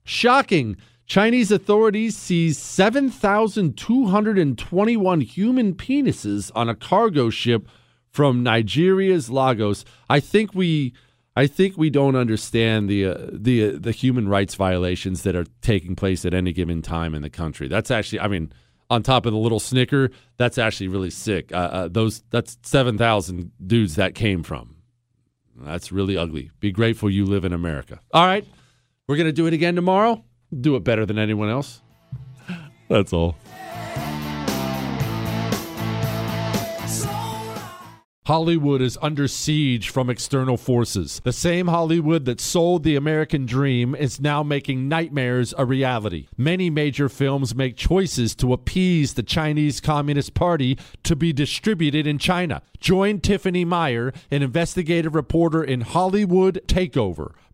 Shocking. Chinese authorities seized 7,221 human penises on a cargo ship from Nigeria's Lagos. I think we I think we don't understand the uh, the uh, the human rights violations that are taking place at any given time in the country. That's actually I mean on top of the little snicker, that's actually really sick. Uh, uh those that's 7,000 dudes that came from. That's really ugly. Be grateful you live in America. All right. We're going to do it again tomorrow do it better than anyone else. That's all. Hollywood is under siege from external forces. The same Hollywood that sold the American dream is now making nightmares a reality. Many major films make choices to appease the Chinese Communist Party to be distributed in China. Join Tiffany Meyer, an investigative reporter in Hollywood Takeover